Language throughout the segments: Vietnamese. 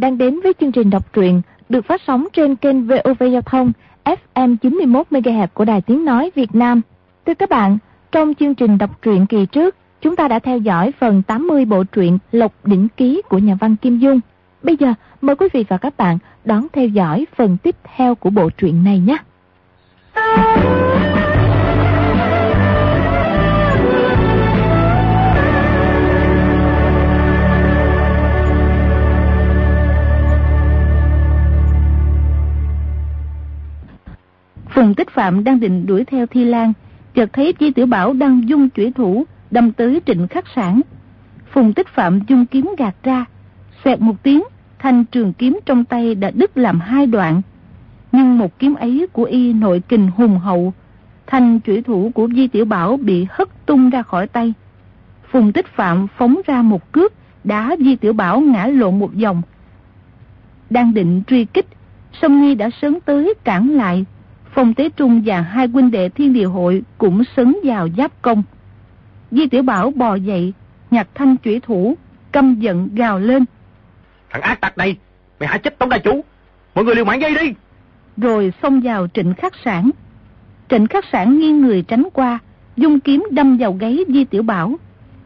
Bạn đang đến với chương trình đọc truyện được phát sóng trên kênh VOV Giao thông FM 91 MHz của Đài Tiếng nói Việt Nam. Thưa các bạn, trong chương trình đọc truyện kỳ trước, chúng ta đã theo dõi phần 80 bộ truyện Lộc đỉnh ký của nhà văn Kim Dung. Bây giờ, mời quý vị và các bạn đón theo dõi phần tiếp theo của bộ truyện này nhé. Phùng Tích Phạm đang định đuổi theo Thi Lan, chợt thấy Di Tiểu Bảo đang dung chủy thủ, đâm tới trịnh khắc sản. Phùng Tích Phạm dung kiếm gạt ra, xẹt một tiếng, thanh trường kiếm trong tay đã đứt làm hai đoạn. Nhưng một kiếm ấy của y nội kình hùng hậu, thanh chủy thủ của Di Tiểu Bảo bị hất tung ra khỏi tay. Phùng Tích Phạm phóng ra một cước, đá Di Tiểu Bảo ngã lộn một vòng. Đang định truy kích, Sông Nghi đã sớm tới cản lại, Phong Tế Trung và hai huynh đệ thiên địa hội cũng sấn vào giáp công. Di Tiểu Bảo bò dậy, nhặt thanh chủy thủ, căm giận gào lên. Thằng ác tặc này, mày hại chết tống đại chủ, mọi người liều mạng dây đi. Rồi xông vào trịnh khắc sản. Trịnh khắc sản nghiêng người tránh qua, dung kiếm đâm vào gáy Di Tiểu Bảo.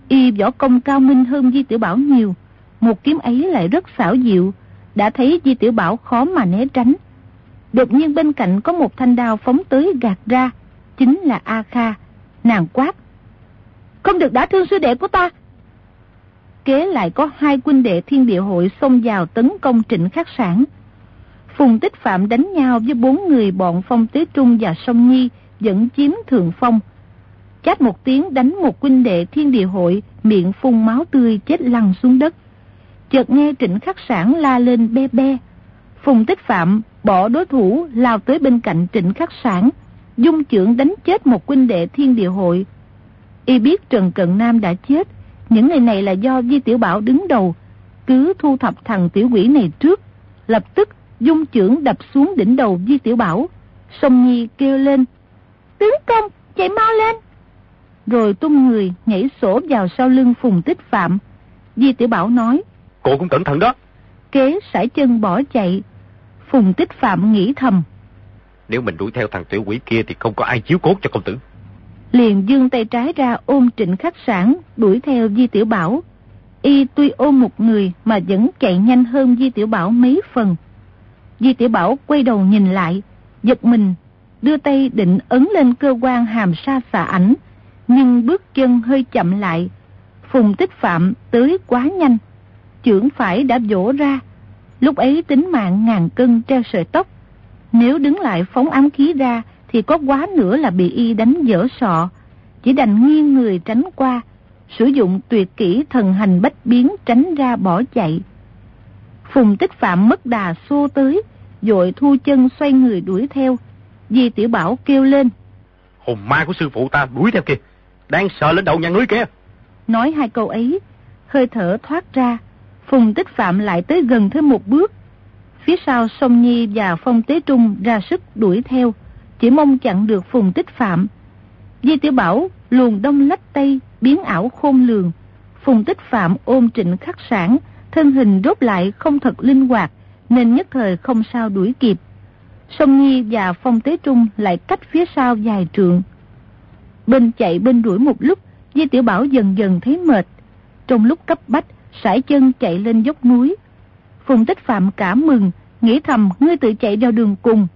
Y võ công cao minh hơn Di Tiểu Bảo nhiều, một kiếm ấy lại rất xảo diệu, đã thấy Di Tiểu Bảo khó mà né tránh. Đột nhiên bên cạnh có một thanh đao phóng tới gạt ra, chính là A Kha, nàng quát. Không được đả thương sư đệ của ta. Kế lại có hai quân đệ thiên địa hội xông vào tấn công trịnh khắc sản. Phùng Tích Phạm đánh nhau với bốn người bọn Phong Tế Trung và Sông Nhi dẫn chiếm thượng phong. Chát một tiếng đánh một quân đệ thiên địa hội miệng phun máu tươi chết lăn xuống đất. Chợt nghe trịnh khắc sản la lên be be. Phùng Tích Phạm bỏ đối thủ lao tới bên cạnh trịnh khắc sản, dung trưởng đánh chết một quân đệ thiên địa hội. Y biết Trần Cận Nam đã chết, những ngày này là do Di Tiểu Bảo đứng đầu, cứ thu thập thằng tiểu quỷ này trước, lập tức dung trưởng đập xuống đỉnh đầu Di Tiểu Bảo. Sông Nhi kêu lên, tướng công, chạy mau lên. Rồi tung người nhảy sổ vào sau lưng Phùng Tích Phạm. Di Tiểu Bảo nói, Cô cũng cẩn thận đó. Kế sải chân bỏ chạy, Phùng Tích Phạm nghĩ thầm. Nếu mình đuổi theo thằng tiểu quỷ kia thì không có ai chiếu cốt cho công tử. Liền dương tay trái ra ôm trịnh khách sản, đuổi theo Di Tiểu Bảo. Y tuy ôm một người mà vẫn chạy nhanh hơn Di Tiểu Bảo mấy phần. Di Tiểu Bảo quay đầu nhìn lại, giật mình, đưa tay định ấn lên cơ quan hàm sa xà ảnh, nhưng bước chân hơi chậm lại. Phùng Tích Phạm tới quá nhanh, chưởng phải đã vỗ ra, Lúc ấy tính mạng ngàn cân treo sợi tóc. Nếu đứng lại phóng ám khí ra thì có quá nữa là bị y đánh dở sọ. Chỉ đành nghiêng người tránh qua, sử dụng tuyệt kỹ thần hành bách biến tránh ra bỏ chạy. Phùng tích phạm mất đà xô tới, dội thu chân xoay người đuổi theo. Di tiểu bảo kêu lên. Hồn ma của sư phụ ta đuổi theo kìa, đang sợ lên đầu nhà núi kia. Nói hai câu ấy, hơi thở thoát ra, Phùng Tích Phạm lại tới gần thêm một bước. Phía sau Sông Nhi và Phong Tế Trung ra sức đuổi theo, chỉ mong chặn được Phùng Tích Phạm. Di Tiểu Bảo luồn đông lách tây, biến ảo khôn lường. Phùng Tích Phạm ôm trịnh khắc sản, thân hình rốt lại không thật linh hoạt, nên nhất thời không sao đuổi kịp. Sông Nhi và Phong Tế Trung lại cách phía sau dài trượng. Bên chạy bên đuổi một lúc, Di Tiểu Bảo dần dần thấy mệt. Trong lúc cấp bách, sải chân chạy lên dốc núi. Phùng Tích Phạm cảm mừng, nghĩ thầm ngươi tự chạy theo đường cùng.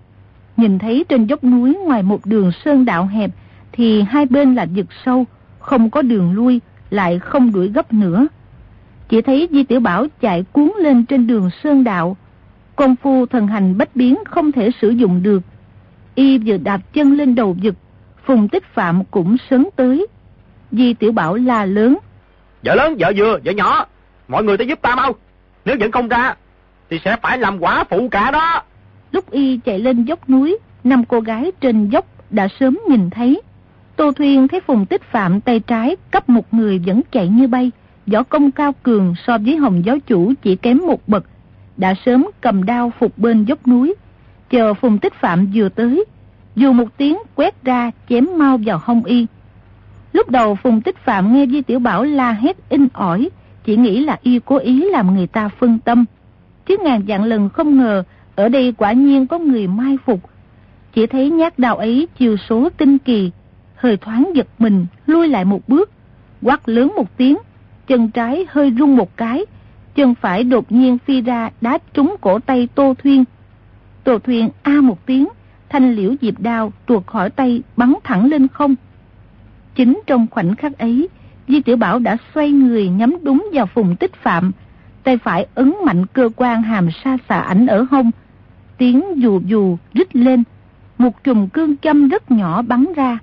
Nhìn thấy trên dốc núi ngoài một đường sơn đạo hẹp thì hai bên là vực sâu, không có đường lui, lại không đuổi gấp nữa. Chỉ thấy Di Tiểu Bảo chạy cuốn lên trên đường sơn đạo. Công phu thần hành bách biến không thể sử dụng được. Y vừa đạp chân lên đầu vực, Phùng Tích Phạm cũng sớm tới. Di Tiểu Bảo la lớn. Vợ lớn, vợ vừa, vợ nhỏ, mọi người tới giúp ta mau. Nếu vẫn không ra, thì sẽ phải làm quả phụ cả đó. Lúc y chạy lên dốc núi, năm cô gái trên dốc đã sớm nhìn thấy. Tô Thuyên thấy Phùng Tích Phạm tay trái cấp một người vẫn chạy như bay, võ công cao cường so với Hồng giáo chủ chỉ kém một bậc, đã sớm cầm đao phục bên dốc núi, chờ Phùng Tích Phạm vừa tới, dù một tiếng quét ra chém mau vào hông y. Lúc đầu Phùng Tích Phạm nghe Di Tiểu Bảo la hét in ỏi, chỉ nghĩ là y cố ý làm người ta phân tâm. chứ ngàn dạng lần không ngờ ở đây quả nhiên có người mai phục. Chỉ thấy nhát đào ấy chiều số tinh kỳ, hơi thoáng giật mình, lui lại một bước, quát lớn một tiếng, chân trái hơi rung một cái, chân phải đột nhiên phi ra đá trúng cổ tay Tô Thuyên. Tô Thuyên a một tiếng, thanh liễu diệp đao tuột khỏi tay bắn thẳng lên không. Chính trong khoảnh khắc ấy, Di Tiểu Bảo đã xoay người nhắm đúng vào phùng tích phạm, tay phải ấn mạnh cơ quan hàm sa xạ ảnh ở hông. Tiếng dù dù rít lên, một chùm cương châm rất nhỏ bắn ra,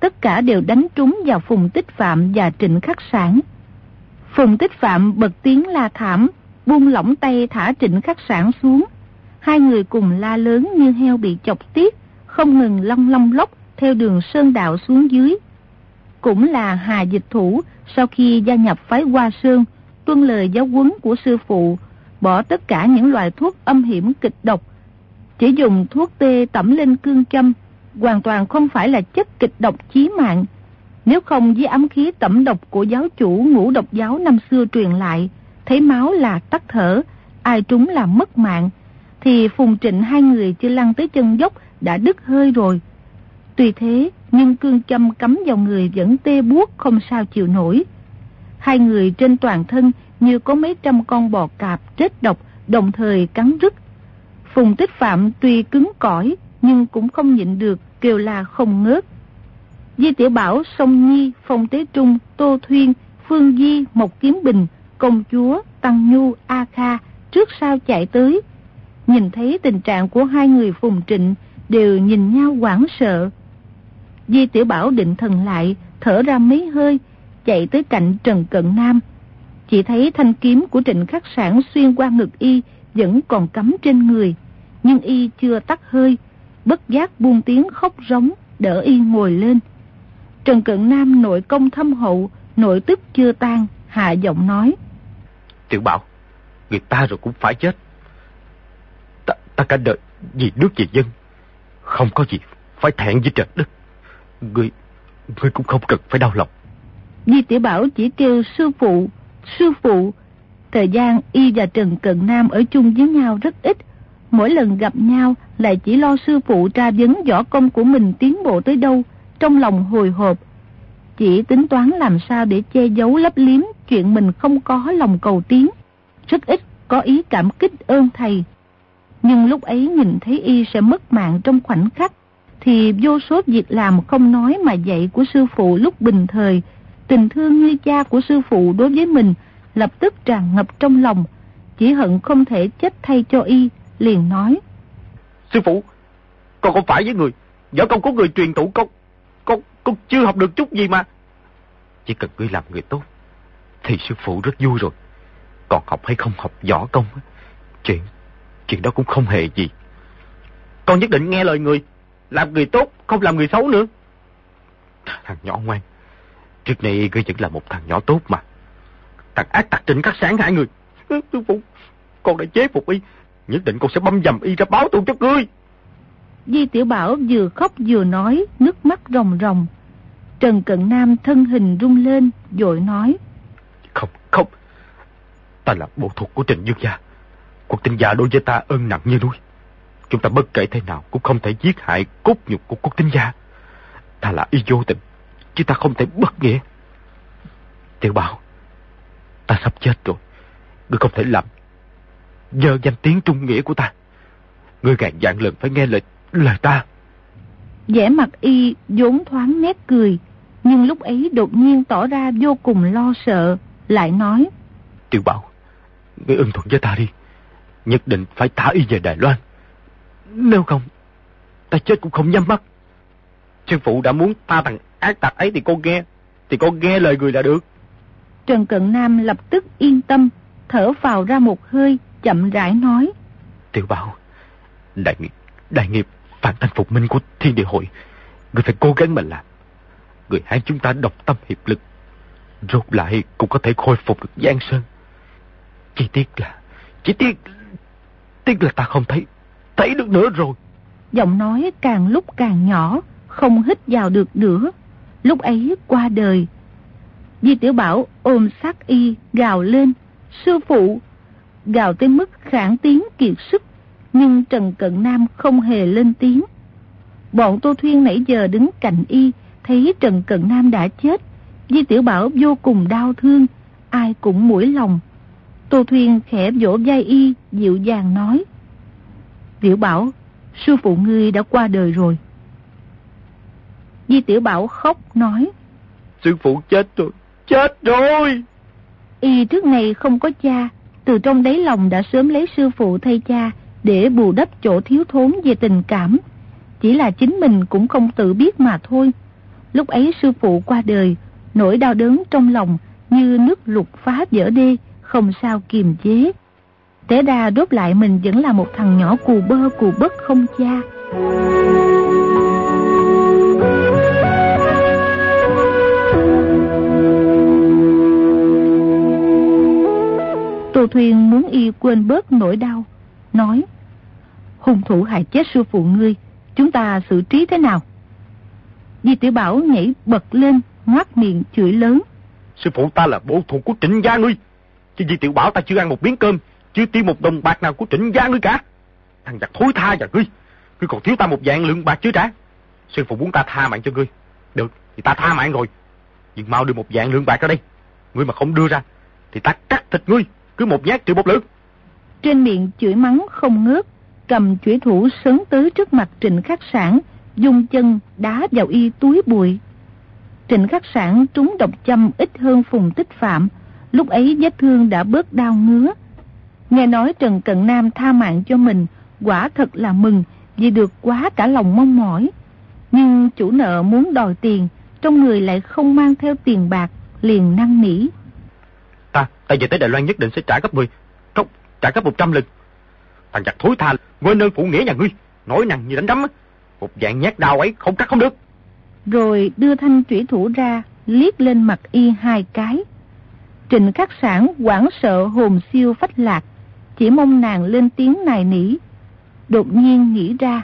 tất cả đều đánh trúng vào phùng tích phạm và trịnh khắc sản. Phùng tích phạm bật tiếng la thảm, buông lỏng tay thả trịnh khắc sản xuống. Hai người cùng la lớn như heo bị chọc tiết, không ngừng long long lóc theo đường sơn đạo xuống dưới. Cũng là Hà Dịch Thủ sau khi gia nhập phái Hoa sương tuân lời giáo huấn của sư phụ, bỏ tất cả những loại thuốc âm hiểm kịch độc. Chỉ dùng thuốc tê tẩm lên cương châm, hoàn toàn không phải là chất kịch độc chí mạng. Nếu không với ấm khí tẩm độc của giáo chủ ngũ độc giáo năm xưa truyền lại, thấy máu là tắt thở, ai trúng là mất mạng, thì Phùng Trịnh hai người chưa lăn tới chân dốc đã đứt hơi rồi. Tuy thế, nhưng cương châm cắm vào người vẫn tê buốt không sao chịu nổi. Hai người trên toàn thân như có mấy trăm con bò cạp chết độc đồng thời cắn rứt. Phùng Tích Phạm tuy cứng cỏi nhưng cũng không nhịn được kêu la không ngớt. Di Tiểu Bảo, Sông Nhi, Phong Tế Trung, Tô Thuyên, Phương Di, Mộc Kiếm Bình, Công Chúa, Tăng Nhu, A Kha trước sau chạy tới. Nhìn thấy tình trạng của hai người Phùng Trịnh đều nhìn nhau quảng sợ. Di Tiểu Bảo định thần lại, thở ra mấy hơi, chạy tới cạnh Trần Cận Nam. Chỉ thấy thanh kiếm của Trịnh Khắc Sản xuyên qua ngực y vẫn còn cắm trên người, nhưng y chưa tắt hơi, bất giác buông tiếng khóc rống, đỡ y ngồi lên. Trần Cận Nam nội công thâm hậu, nội tức chưa tan, hạ giọng nói. Tiểu Bảo, người ta rồi cũng phải chết. Ta, ta cả đời vì nước vì dân, không có gì phải thẹn với trời đất. Ngươi, ngươi cũng không cần phải đau lòng. Di Tiểu Bảo chỉ kêu sư phụ, sư phụ. Thời gian y và Trần Cận Nam ở chung với nhau rất ít. Mỗi lần gặp nhau lại chỉ lo sư phụ tra vấn võ công của mình tiến bộ tới đâu, trong lòng hồi hộp. Chỉ tính toán làm sao để che giấu lấp liếm chuyện mình không có lòng cầu tiến. Rất ít có ý cảm kích ơn thầy. Nhưng lúc ấy nhìn thấy y sẽ mất mạng trong khoảnh khắc, thì vô số việc làm không nói mà dạy của sư phụ lúc bình thời, tình thương như cha của sư phụ đối với mình lập tức tràn ngập trong lòng, chỉ hận không thể chết thay cho y, liền nói. Sư phụ, con không phải với người, võ công có người truyền thủ con, con, con chưa học được chút gì mà. Chỉ cần ngươi làm người tốt, thì sư phụ rất vui rồi. Còn học hay không học võ công, chuyện, chuyện đó cũng không hề gì. Con nhất định nghe lời người, làm người tốt, không làm người xấu nữa. Thằng nhỏ ngoan, trước này ngươi vẫn là một thằng nhỏ tốt mà. Thằng ác tặc trịnh các sáng hai người. Sư phụ, con đã chế phục y, nhất định con sẽ băm dầm y ra báo thù cho ngươi. Di Tiểu Bảo vừa khóc vừa nói, nước mắt ròng ròng. Trần Cận Nam thân hình rung lên, dội nói. Không, không. Ta là bộ thuộc của Trình Dương Gia. Cuộc tình gia đối với ta ơn nặng như núi. Chúng ta bất kể thế nào cũng không thể giết hại cốt nhục của quốc tinh gia. Ta là y vô tình, chứ ta không thể bất nghĩa. Tiểu bảo, ta sắp chết rồi. Ngươi không thể làm dơ danh tiếng trung nghĩa của ta. Ngươi ngàn dạng lần phải nghe lời, lời ta. vẻ mặt y vốn thoáng nét cười, nhưng lúc ấy đột nhiên tỏ ra vô cùng lo sợ, lại nói. Tiểu bảo, ngươi ưng thuận với ta đi. Nhất định phải thả y về Đài Loan. Nếu không, ta chết cũng không nhắm mắt. Sư phụ đã muốn ta thằng ác tặc ấy thì con nghe, thì con nghe lời người là được. Trần Cận Nam lập tức yên tâm, thở vào ra một hơi, chậm rãi nói. Tiểu bảo, đại nghiệp, đại nghiệp phản thành phục minh của thiên địa hội, người phải cố gắng mà làm. Người hai chúng ta độc tâm hiệp lực, rốt lại cũng có thể khôi phục được Giang Sơn. Chỉ tiếc là, chỉ tiếc, tiếc là ta không thấy, thấy được nữa rồi. Giọng nói càng lúc càng nhỏ, không hít vào được nữa. Lúc ấy qua đời. Di Tiểu Bảo ôm sát y, gào lên. Sư phụ, gào tới mức khản tiếng kiệt sức, nhưng Trần Cận Nam không hề lên tiếng. Bọn Tô Thuyên nãy giờ đứng cạnh y, thấy Trần Cận Nam đã chết. Di Tiểu Bảo vô cùng đau thương, ai cũng mũi lòng. Tô Thuyên khẽ vỗ vai y, dịu dàng nói. Tiểu Bảo, sư phụ ngươi đã qua đời rồi. Di Tiểu Bảo khóc nói. Sư phụ chết rồi, chết rồi. Y trước này không có cha, từ trong đáy lòng đã sớm lấy sư phụ thay cha để bù đắp chỗ thiếu thốn về tình cảm. Chỉ là chính mình cũng không tự biết mà thôi. Lúc ấy sư phụ qua đời, nỗi đau đớn trong lòng như nước lục phá vỡ đê, không sao kiềm chế thế ra đốt lại mình vẫn là một thằng nhỏ cù bơ cù bất không cha. Tô Thuyền muốn y quên bớt nỗi đau, nói Hung thủ hại chết sư phụ ngươi, chúng ta xử trí thế nào? Di Tiểu Bảo nhảy bật lên, ngoác miệng chửi lớn. Sư phụ ta là bố thủ của trịnh gia ngươi, chứ Di Tiểu Bảo ta chưa ăn một miếng cơm, chưa tiêu một đồng bạc nào của trịnh gia ngươi cả. Thằng giặc thối tha và ngươi, ngươi còn thiếu ta một dạng lượng bạc chưa trả. Sư phụ muốn ta tha mạng cho ngươi. Được, thì ta tha mạng rồi. Nhưng mau đưa một dạng lượng bạc ra đây. Ngươi mà không đưa ra, thì ta cắt thịt ngươi cứ một nhát trừ một lượng. Trên miệng chửi mắng không ngớt, cầm chủy thủ sấn tới trước mặt Trịnh Khắc Sản, dùng chân đá vào y túi bụi. Trịnh Khắc Sản trúng độc châm ít hơn Phùng Tích Phạm, lúc ấy vết thương đã bớt đau ngứa. Nghe nói Trần Cận Nam tha mạng cho mình, quả thật là mừng vì được quá cả lòng mong mỏi. Nhưng chủ nợ muốn đòi tiền, trong người lại không mang theo tiền bạc, liền năn nỉ. Ta, ta về tới Đài Loan nhất định sẽ trả gấp 10, không, trả gấp 100 lần. Thằng giặc thối tha, quên ơn phụ nghĩa nhà ngươi, nói năng như đánh đấm. Một dạng nhát đau ấy không cắt không được. Rồi đưa thanh trủy thủ ra, liếc lên mặt y hai cái. Trịnh khắc sản quảng sợ hồn siêu phách lạc, chỉ mong nàng lên tiếng nài nỉ. Đột nhiên nghĩ ra.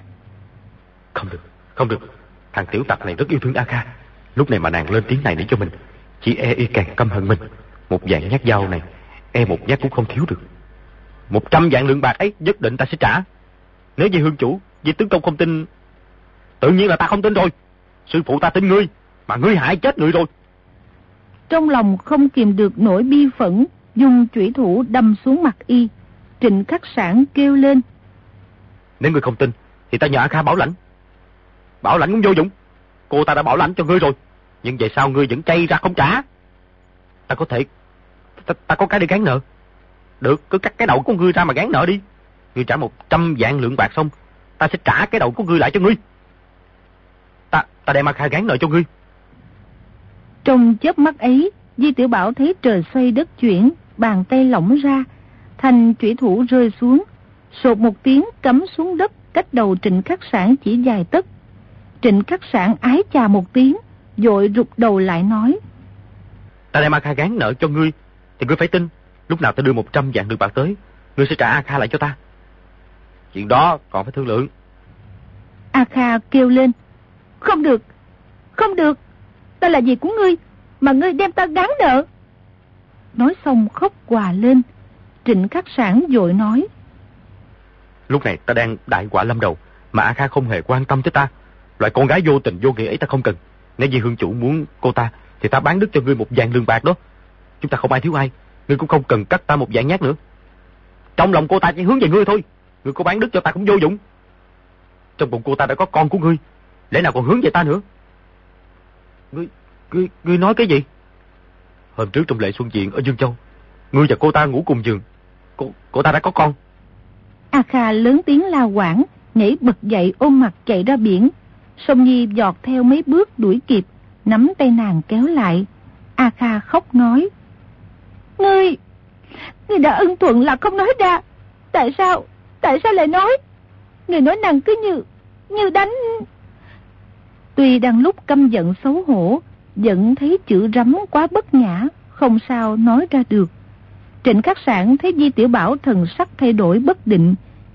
Không được, không được. Thằng tiểu tặc này rất yêu thương A Kha. Lúc này mà nàng lên tiếng này nỉ cho mình, chỉ e y càng căm hận mình. Một dạng nhát dao này, e một nhát cũng không thiếu được. Một trăm dạng lượng bạc ấy nhất định ta sẽ trả. Nếu như hương chủ, vì tướng công không tin, tự nhiên là ta không tin rồi. Sư phụ ta tin ngươi, mà ngươi hại chết người rồi. Trong lòng không kìm được nỗi bi phẫn, dùng chủy thủ đâm xuống mặt y. Trịnh khắc sản kêu lên. Nếu ngươi không tin, thì ta nhờ A Kha bảo lãnh. Bảo lãnh cũng vô dụng. Cô ta đã bảo lãnh cho ngươi rồi. Nhưng về sao ngươi vẫn chay ra không trả? Ta có thể... Ta, ta có cái để gán nợ. Được, cứ cắt cái đầu của ngươi ra mà gán nợ đi. Ngươi trả một trăm vạn lượng bạc xong, ta sẽ trả cái đầu của ngươi lại cho ngươi. Ta, ta đem A Kha gán nợ cho ngươi. Trong chớp mắt ấy, Di Tiểu Bảo thấy trời xoay đất chuyển, bàn tay lỏng ra, thành chủy thủ rơi xuống, sột một tiếng cắm xuống đất cách đầu trịnh khắc sản chỉ dài tấc. Trịnh khắc sản ái chà một tiếng, dội rụt đầu lại nói. Ta đem A Kha gán nợ cho ngươi, thì ngươi phải tin, lúc nào ta đưa một trăm vạn lượng bạc tới, ngươi sẽ trả A Kha lại cho ta. Chuyện đó còn phải thương lượng. A Kha kêu lên. Không được, không được, ta là gì của ngươi, mà ngươi đem ta gán nợ. Nói xong khóc quà lên, trịnh khắc sản dội nói. Lúc này ta đang đại quả lâm đầu, mà A Kha không hề quan tâm tới ta. Loại con gái vô tình vô nghĩa ấy ta không cần. Nếu như hương chủ muốn cô ta, thì ta bán đứt cho ngươi một vàng lương bạc đó. Chúng ta không ai thiếu ai, ngươi cũng không cần cắt ta một vạn nhát nữa. Trong lòng cô ta chỉ hướng về ngươi thôi, ngươi có bán đứt cho ta cũng vô dụng. Trong bụng cô ta đã có con của ngươi, lẽ nào còn hướng về ta nữa? Ngươi, ngươi, ngươi nói cái gì? Hôm trước trong lễ xuân diện ở Dương Châu, ngươi và cô ta ngủ cùng giường. Cô, cô ta đã có con. A Kha lớn tiếng la quảng, nhảy bật dậy ôm mặt chạy ra biển. Sông Nhi giọt theo mấy bước đuổi kịp, nắm tay nàng kéo lại. A Kha khóc nói. Ngươi, ngươi đã ưng thuận là không nói ra. Tại sao, tại sao lại nói? Ngươi nói nàng cứ như, như đánh... Tuy đang lúc căm giận xấu hổ, vẫn thấy chữ rắm quá bất nhã, không sao nói ra được. Trịnh Khắc Sản thấy Di Tiểu Bảo thần sắc thay đổi bất định,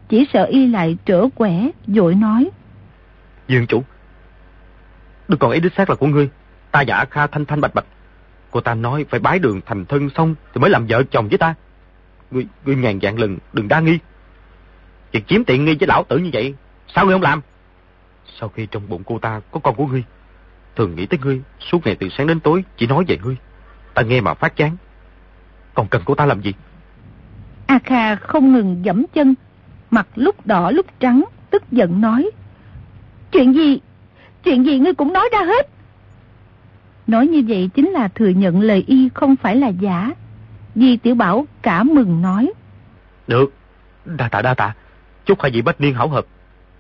chỉ sợ y lại trở quẻ, dội nói. Dương chủ, đừng còn ý đích xác là của ngươi, ta giả Kha thanh thanh bạch bạch. Cô ta nói phải bái đường thành thân xong thì mới làm vợ chồng với ta. Ngươi, ngươi ngàn dạng lần đừng đa nghi. Việc chiếm tiện nghi với lão tử như vậy, sao ngươi không làm? Sau khi trong bụng cô ta có con của ngươi, thường nghĩ tới ngươi, suốt ngày từ sáng đến tối chỉ nói về ngươi. Ta nghe mà phát chán. Còn cần cô ta làm gì? A Kha không ngừng dẫm chân, mặt lúc đỏ lúc trắng, tức giận nói. Chuyện gì? Chuyện gì ngươi cũng nói ra hết. Nói như vậy chính là thừa nhận lời y không phải là giả. Di Tiểu Bảo cả mừng nói. Được, đa tạ đa tạ, chúc hai vị bách niên hảo hợp.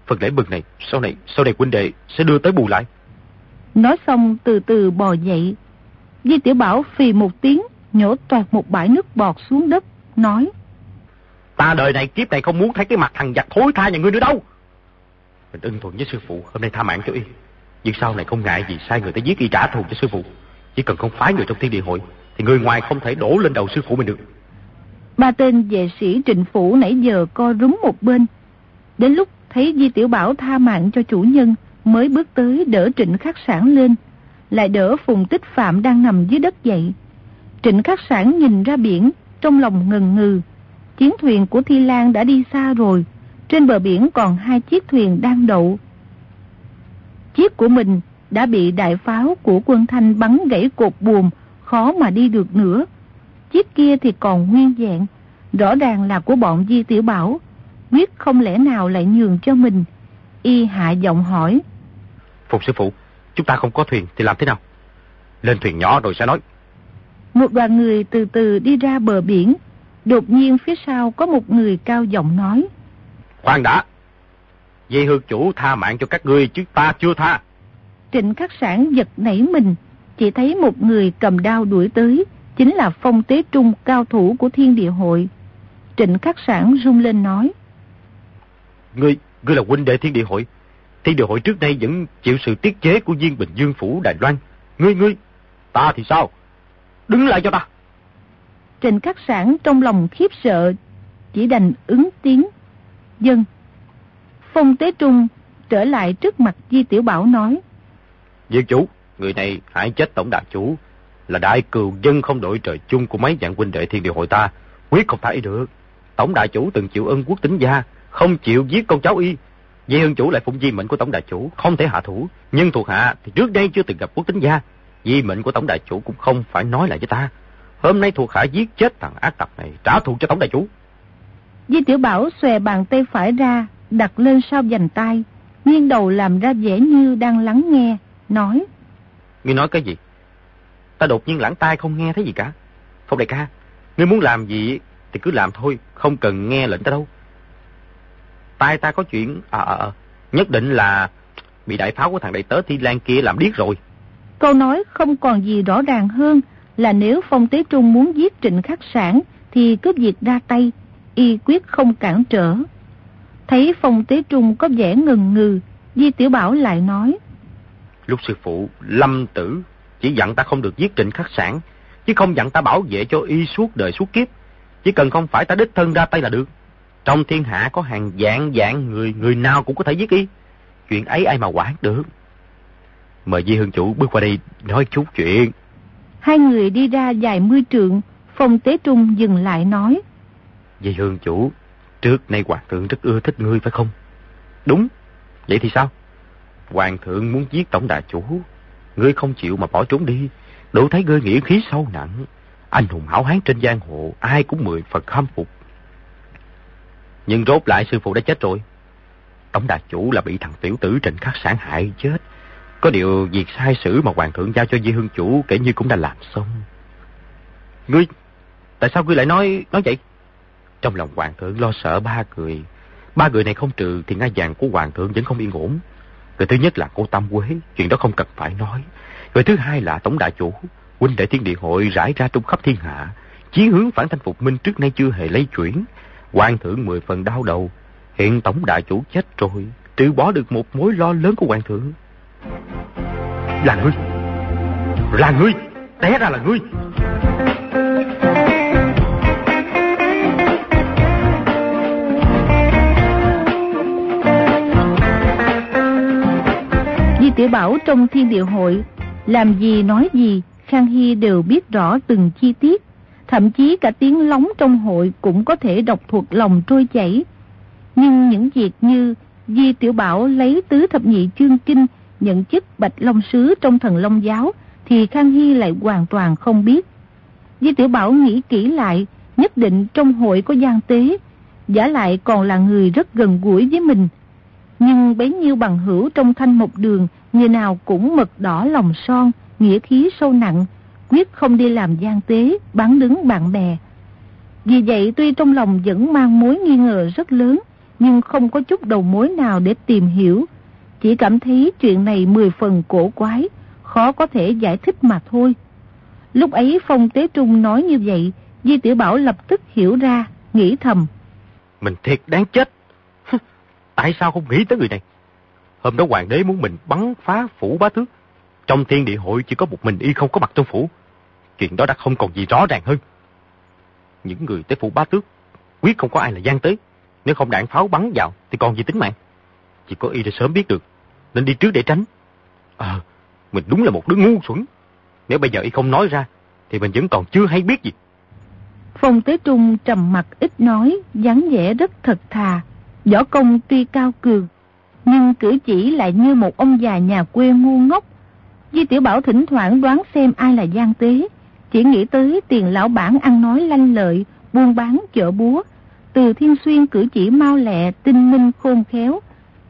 Phần lễ mừng này, sau này, sau này huynh đệ sẽ đưa tới bù lại. Nói xong từ từ bò dậy. Di Tiểu Bảo phì một tiếng, nhổ toạt một bãi nước bọt xuống đất, nói. Ta đời này kiếp này không muốn thấy cái mặt thằng giặc thối tha nhà ngươi nữa đâu. Mình ưng thuận với sư phụ, hôm nay tha mạng cho y. Nhưng sau này không ngại gì sai người tới giết y trả thù cho sư phụ. Chỉ cần không phái người trong thiên địa hội, thì người ngoài không thể đổ lên đầu sư phụ mình được. Ba tên vệ sĩ trịnh phủ nãy giờ co rúm một bên. Đến lúc thấy Di Tiểu Bảo tha mạng cho chủ nhân, mới bước tới đỡ trịnh khắc sản lên, lại đỡ phùng tích phạm đang nằm dưới đất dậy. Trịnh khắc sản nhìn ra biển, trong lòng ngần ngừ. Chiến thuyền của Thi Lan đã đi xa rồi, trên bờ biển còn hai chiếc thuyền đang đậu. Chiếc của mình đã bị đại pháo của quân thanh bắn gãy cột buồm, khó mà đi được nữa. Chiếc kia thì còn nguyên dạng, rõ ràng là của bọn Di Tiểu Bảo, biết không lẽ nào lại nhường cho mình. Y hạ giọng hỏi. Phục sư phụ, chúng ta không có thuyền thì làm thế nào? Lên thuyền nhỏ rồi sẽ nói. Một đoàn người từ từ đi ra bờ biển, đột nhiên phía sau có một người cao giọng nói. Khoan đã, Dây hương chủ tha mạng cho các ngươi chứ ta chưa tha. Trịnh khắc sản giật nảy mình, chỉ thấy một người cầm đao đuổi tới, chính là phong tế trung cao thủ của thiên địa hội. Trịnh khắc sản rung lên nói. Ngươi, ngươi là huynh đệ thiên địa hội. Thiên địa hội trước đây vẫn chịu sự tiết chế của viên bình dương phủ Đài Loan. Ngươi, ngươi, ta thì sao? Đứng lại cho ta. Trịnh khắc sản trong lòng khiếp sợ, chỉ đành ứng tiếng. Dân, Phong Tế Trung trở lại trước mặt Di Tiểu Bảo nói. Diệu chủ, người này hại chết tổng đại chủ, là đại cừu dân không đội trời chung của mấy dạng huynh đệ thiên địa hội ta, quyết không thể được. Tổng đại chủ từng chịu ân quốc tính gia, không chịu giết con cháu y. Di hương chủ lại phụng di mệnh của tổng đại chủ, không thể hạ thủ. Nhưng thuộc hạ thì trước đây chưa từng gặp quốc tính gia. Di mệnh của tổng đại chủ cũng không phải nói lại với ta. Hôm nay thuộc hạ giết chết thằng ác tặc này, trả thù cho tổng đại chủ. Di Tiểu Bảo xòe bàn tay phải ra, đặt lên sau dành tay, nghiêng đầu làm ra vẻ như đang lắng nghe, nói. Ngươi nói cái gì? Ta đột nhiên lãng tai không nghe thấy gì cả. Phong đại ca, ngươi muốn làm gì thì cứ làm thôi, không cần nghe lệnh ta đâu. Tai ta có chuyện, à, à, à, nhất định là bị đại pháo của thằng đại tớ Thi Lan kia làm điếc rồi. Câu nói không còn gì rõ ràng hơn là nếu Phong Tế Trung muốn giết Trịnh Khắc Sản thì cứ việc ra tay, y quyết không cản trở. Thấy Phong Tế Trung có vẻ ngừng ngừ, Di Tiểu Bảo lại nói. Lúc sư phụ, lâm tử, chỉ dặn ta không được giết trịnh khắc sản, chứ không dặn ta bảo vệ cho y suốt đời suốt kiếp. Chỉ cần không phải ta đích thân ra tay là được. Trong thiên hạ có hàng dạng dạng người, người nào cũng có thể giết y. Chuyện ấy ai mà quản được. Mời Di Hương Chủ bước qua đây nói chút chuyện. Hai người đi ra dài mươi trượng, Phong Tế Trung dừng lại nói. Di Hương Chủ, Trước nay Hoàng thượng rất ưa thích ngươi phải không? Đúng. Vậy thì sao? Hoàng thượng muốn giết tổng đại chủ. Ngươi không chịu mà bỏ trốn đi. Đủ thấy ngươi nghĩa khí sâu nặng. Anh hùng hảo hán trên giang hồ. Ai cũng mười phần khâm phục. Nhưng rốt lại sư phụ đã chết rồi. Tổng đại chủ là bị thằng tiểu tử trình khắc sản hại chết. Có điều việc sai sử mà hoàng thượng giao cho di hương chủ kể như cũng đã làm xong. Ngươi, tại sao ngươi lại nói nói vậy? Trong lòng hoàng thượng lo sợ ba người. Ba người này không trừ thì ngai vàng của hoàng thượng vẫn không yên ổn. Người thứ nhất là cô Tâm Quế, chuyện đó không cần phải nói. Người thứ hai là Tổng Đại Chủ, huynh đệ thiên địa hội rải ra trong khắp thiên hạ. Chí hướng phản thanh phục minh trước nay chưa hề lấy chuyển. Hoàng thượng mười phần đau đầu. Hiện Tổng Đại Chủ chết rồi, trừ bỏ được một mối lo lớn của hoàng thượng. Là ngươi! Là ngươi! Té ra là ngươi! Di Tiểu Bảo trong thiên địa hội, làm gì nói gì, Khang Hy đều biết rõ từng chi tiết. Thậm chí cả tiếng lóng trong hội cũng có thể đọc thuộc lòng trôi chảy. Nhưng những việc như Di Tiểu Bảo lấy tứ thập nhị chương kinh, nhận chức Bạch Long Sứ trong thần Long Giáo, thì Khang Hy lại hoàn toàn không biết. Di Tiểu Bảo nghĩ kỹ lại, nhất định trong hội có gian tế, giả lại còn là người rất gần gũi với mình. Nhưng bấy nhiêu bằng hữu trong thanh một đường, người nào cũng mực đỏ lòng son, nghĩa khí sâu nặng, quyết không đi làm gian tế, bán đứng bạn bè. Vì vậy tuy trong lòng vẫn mang mối nghi ngờ rất lớn, nhưng không có chút đầu mối nào để tìm hiểu. Chỉ cảm thấy chuyện này mười phần cổ quái, khó có thể giải thích mà thôi. Lúc ấy Phong Tế Trung nói như vậy, Di Tiểu Bảo lập tức hiểu ra, nghĩ thầm. Mình thiệt đáng chết. Tại sao không nghĩ tới người này? Hôm đó hoàng đế muốn mình bắn phá phủ bá thước Trong thiên địa hội chỉ có một mình y không có mặt trong phủ. Chuyện đó đã không còn gì rõ ràng hơn. Những người tới phủ bá tước, quyết không có ai là gian tới. Nếu không đạn pháo bắn vào thì còn gì tính mạng. Chỉ có y đã sớm biết được, nên đi trước để tránh. Ờ, mình đúng là một đứa ngu xuẩn. Nếu bây giờ y không nói ra, thì mình vẫn còn chưa hay biết gì. Phong Tế Trung trầm mặt ít nói, dáng vẻ rất thật thà. Võ công tuy cao cường, nhưng cử chỉ lại như một ông già nhà quê ngu ngốc. Di Tiểu Bảo thỉnh thoảng đoán xem ai là gian tế, chỉ nghĩ tới tiền lão bản ăn nói lanh lợi, buôn bán chợ búa. Từ Thiên Xuyên cử chỉ mau lẹ, tinh minh khôn khéo.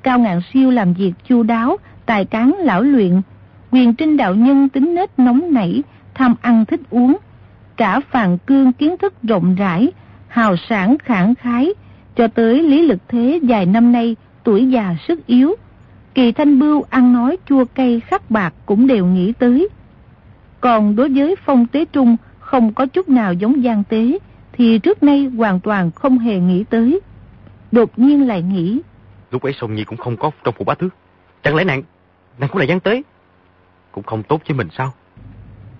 Cao ngạn siêu làm việc chu đáo, tài cán lão luyện. Quyền trinh đạo nhân tính nết nóng nảy, tham ăn thích uống. Cả phàn cương kiến thức rộng rãi, hào sản khẳng khái, cho tới lý lực thế dài năm nay tuổi già sức yếu. Kỳ thanh bưu ăn nói chua cay khắc bạc cũng đều nghĩ tới. Còn đối với phong tế trung không có chút nào giống gian tế, thì trước nay hoàn toàn không hề nghĩ tới. Đột nhiên lại nghĩ. Lúc ấy Sông Nhi cũng không có trong phủ bá tước. Chẳng lẽ nàng, nàng cũng là gian tế? Cũng không tốt với mình sao?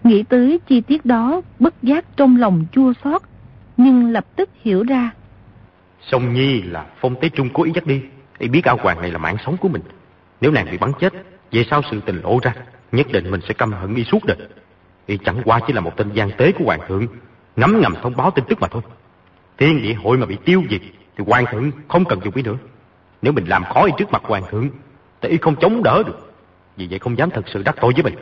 Nghĩ tới chi tiết đó, bất giác trong lòng chua xót nhưng lập tức hiểu ra. Sông Nhi là phong tế trung cố ý dắt đi. Y biết áo hoàng này là mạng sống của mình. Nếu nàng bị bắn chết, về sau sự tình lộ ra, nhất định mình sẽ căm hận y suốt đời. Y chẳng qua chỉ là một tên gian tế của hoàng thượng, ngắm ngầm thông báo tin tức mà thôi. Thiên địa hội mà bị tiêu diệt, thì hoàng thượng không cần dùng y nữa. Nếu mình làm khó y trước mặt hoàng thượng, thì y không chống đỡ được. Vì vậy không dám thật sự đắc tội với mình.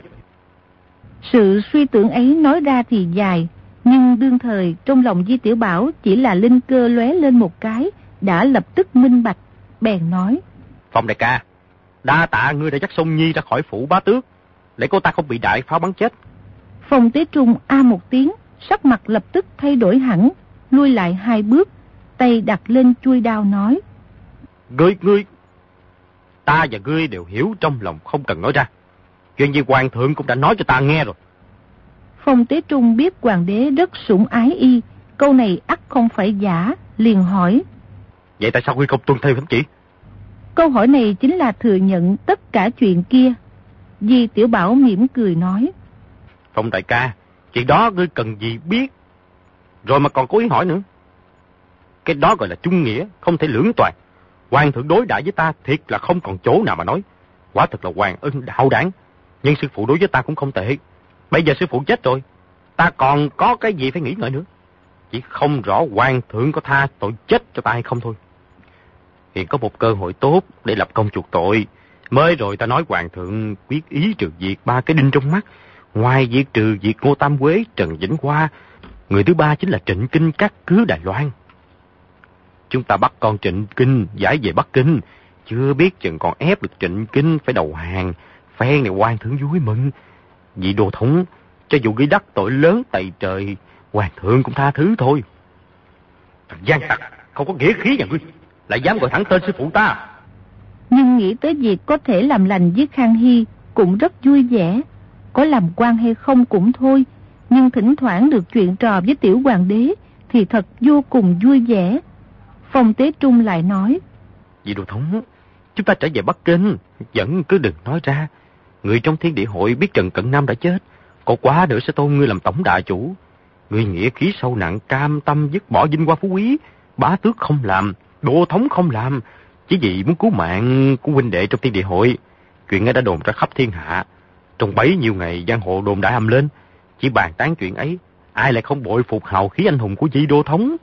Sự suy tưởng ấy nói ra thì dài, nhưng đương thời trong lòng Di Tiểu Bảo chỉ là linh cơ lóe lên một cái, đã lập tức minh bạch, bèn nói. Phong đại ca, đa tạ ngươi đã dắt sông Nhi ra khỏi phủ bá tước, để cô ta không bị đại pháo bắn chết. Phong Tế Trung a một tiếng, sắc mặt lập tức thay đổi hẳn, lui lại hai bước, tay đặt lên chui đao nói. Ngươi, ngươi, ta và ngươi đều hiểu trong lòng không cần nói ra. Chuyện gì hoàng thượng cũng đã nói cho ta nghe rồi. Phong Tế Trung biết hoàng đế rất sủng ái y, câu này ắt không phải giả, liền hỏi. Vậy tại sao ngươi không tuân theo thánh chỉ? Câu hỏi này chính là thừa nhận tất cả chuyện kia. Di Tiểu Bảo mỉm cười nói. Phong đại ca, chuyện đó ngươi cần gì biết? Rồi mà còn cố ý hỏi nữa. Cái đó gọi là trung nghĩa, không thể lưỡng toàn. Hoàng thượng đối đãi với ta thiệt là không còn chỗ nào mà nói. Quả thật là hoàng ân đạo đáng. Nhưng sư phụ đối với ta cũng không tệ. Bây giờ sư phụ chết rồi. Ta còn có cái gì phải nghĩ ngợi nữa. Chỉ không rõ hoàng thượng có tha tội chết cho ta hay không thôi. Hiện có một cơ hội tốt để lập công chuộc tội. Mới rồi ta nói hoàng thượng quyết ý trừ diệt ba cái đinh trong mắt. Ngoài việc trừ diệt Ngô Tam Quế, Trần Vĩnh Hoa, người thứ ba chính là Trịnh Kinh các cứ Đài Loan. Chúng ta bắt con Trịnh Kinh giải về Bắc Kinh, chưa biết chừng còn ép được Trịnh Kinh phải đầu hàng, phen này quan thượng vui mừng. Vị đồ thống, cho dù gây đắc tội lớn tày trời, hoàng thượng cũng tha thứ thôi. Thằng gian tặc, không có nghĩa khí nhà ngươi, lại dám gọi thẳng tên sư phụ ta. Nhưng nghĩ tới việc có thể làm lành với Khang Hy cũng rất vui vẻ. Có làm quan hay không cũng thôi, nhưng thỉnh thoảng được chuyện trò với tiểu hoàng đế thì thật vô cùng vui vẻ. Phong Tế Trung lại nói. Vì đồ thống, chúng ta trở về Bắc Kinh, vẫn cứ đừng nói ra. Người trong thiên địa hội biết Trần Cận Nam đã chết, có quá nữa sẽ tôn ngươi làm tổng đại chủ. Ngươi nghĩa khí sâu nặng cam tâm dứt bỏ vinh hoa phú quý, bá tước không làm, đô thống không làm, chỉ vì muốn cứu mạng của huynh đệ trong thiên địa hội. Chuyện ấy đã đồn ra khắp thiên hạ. Trong bấy nhiêu ngày giang hồ đồn đã âm lên, chỉ bàn tán chuyện ấy, ai lại không bội phục hào khí anh hùng của vị đô thống?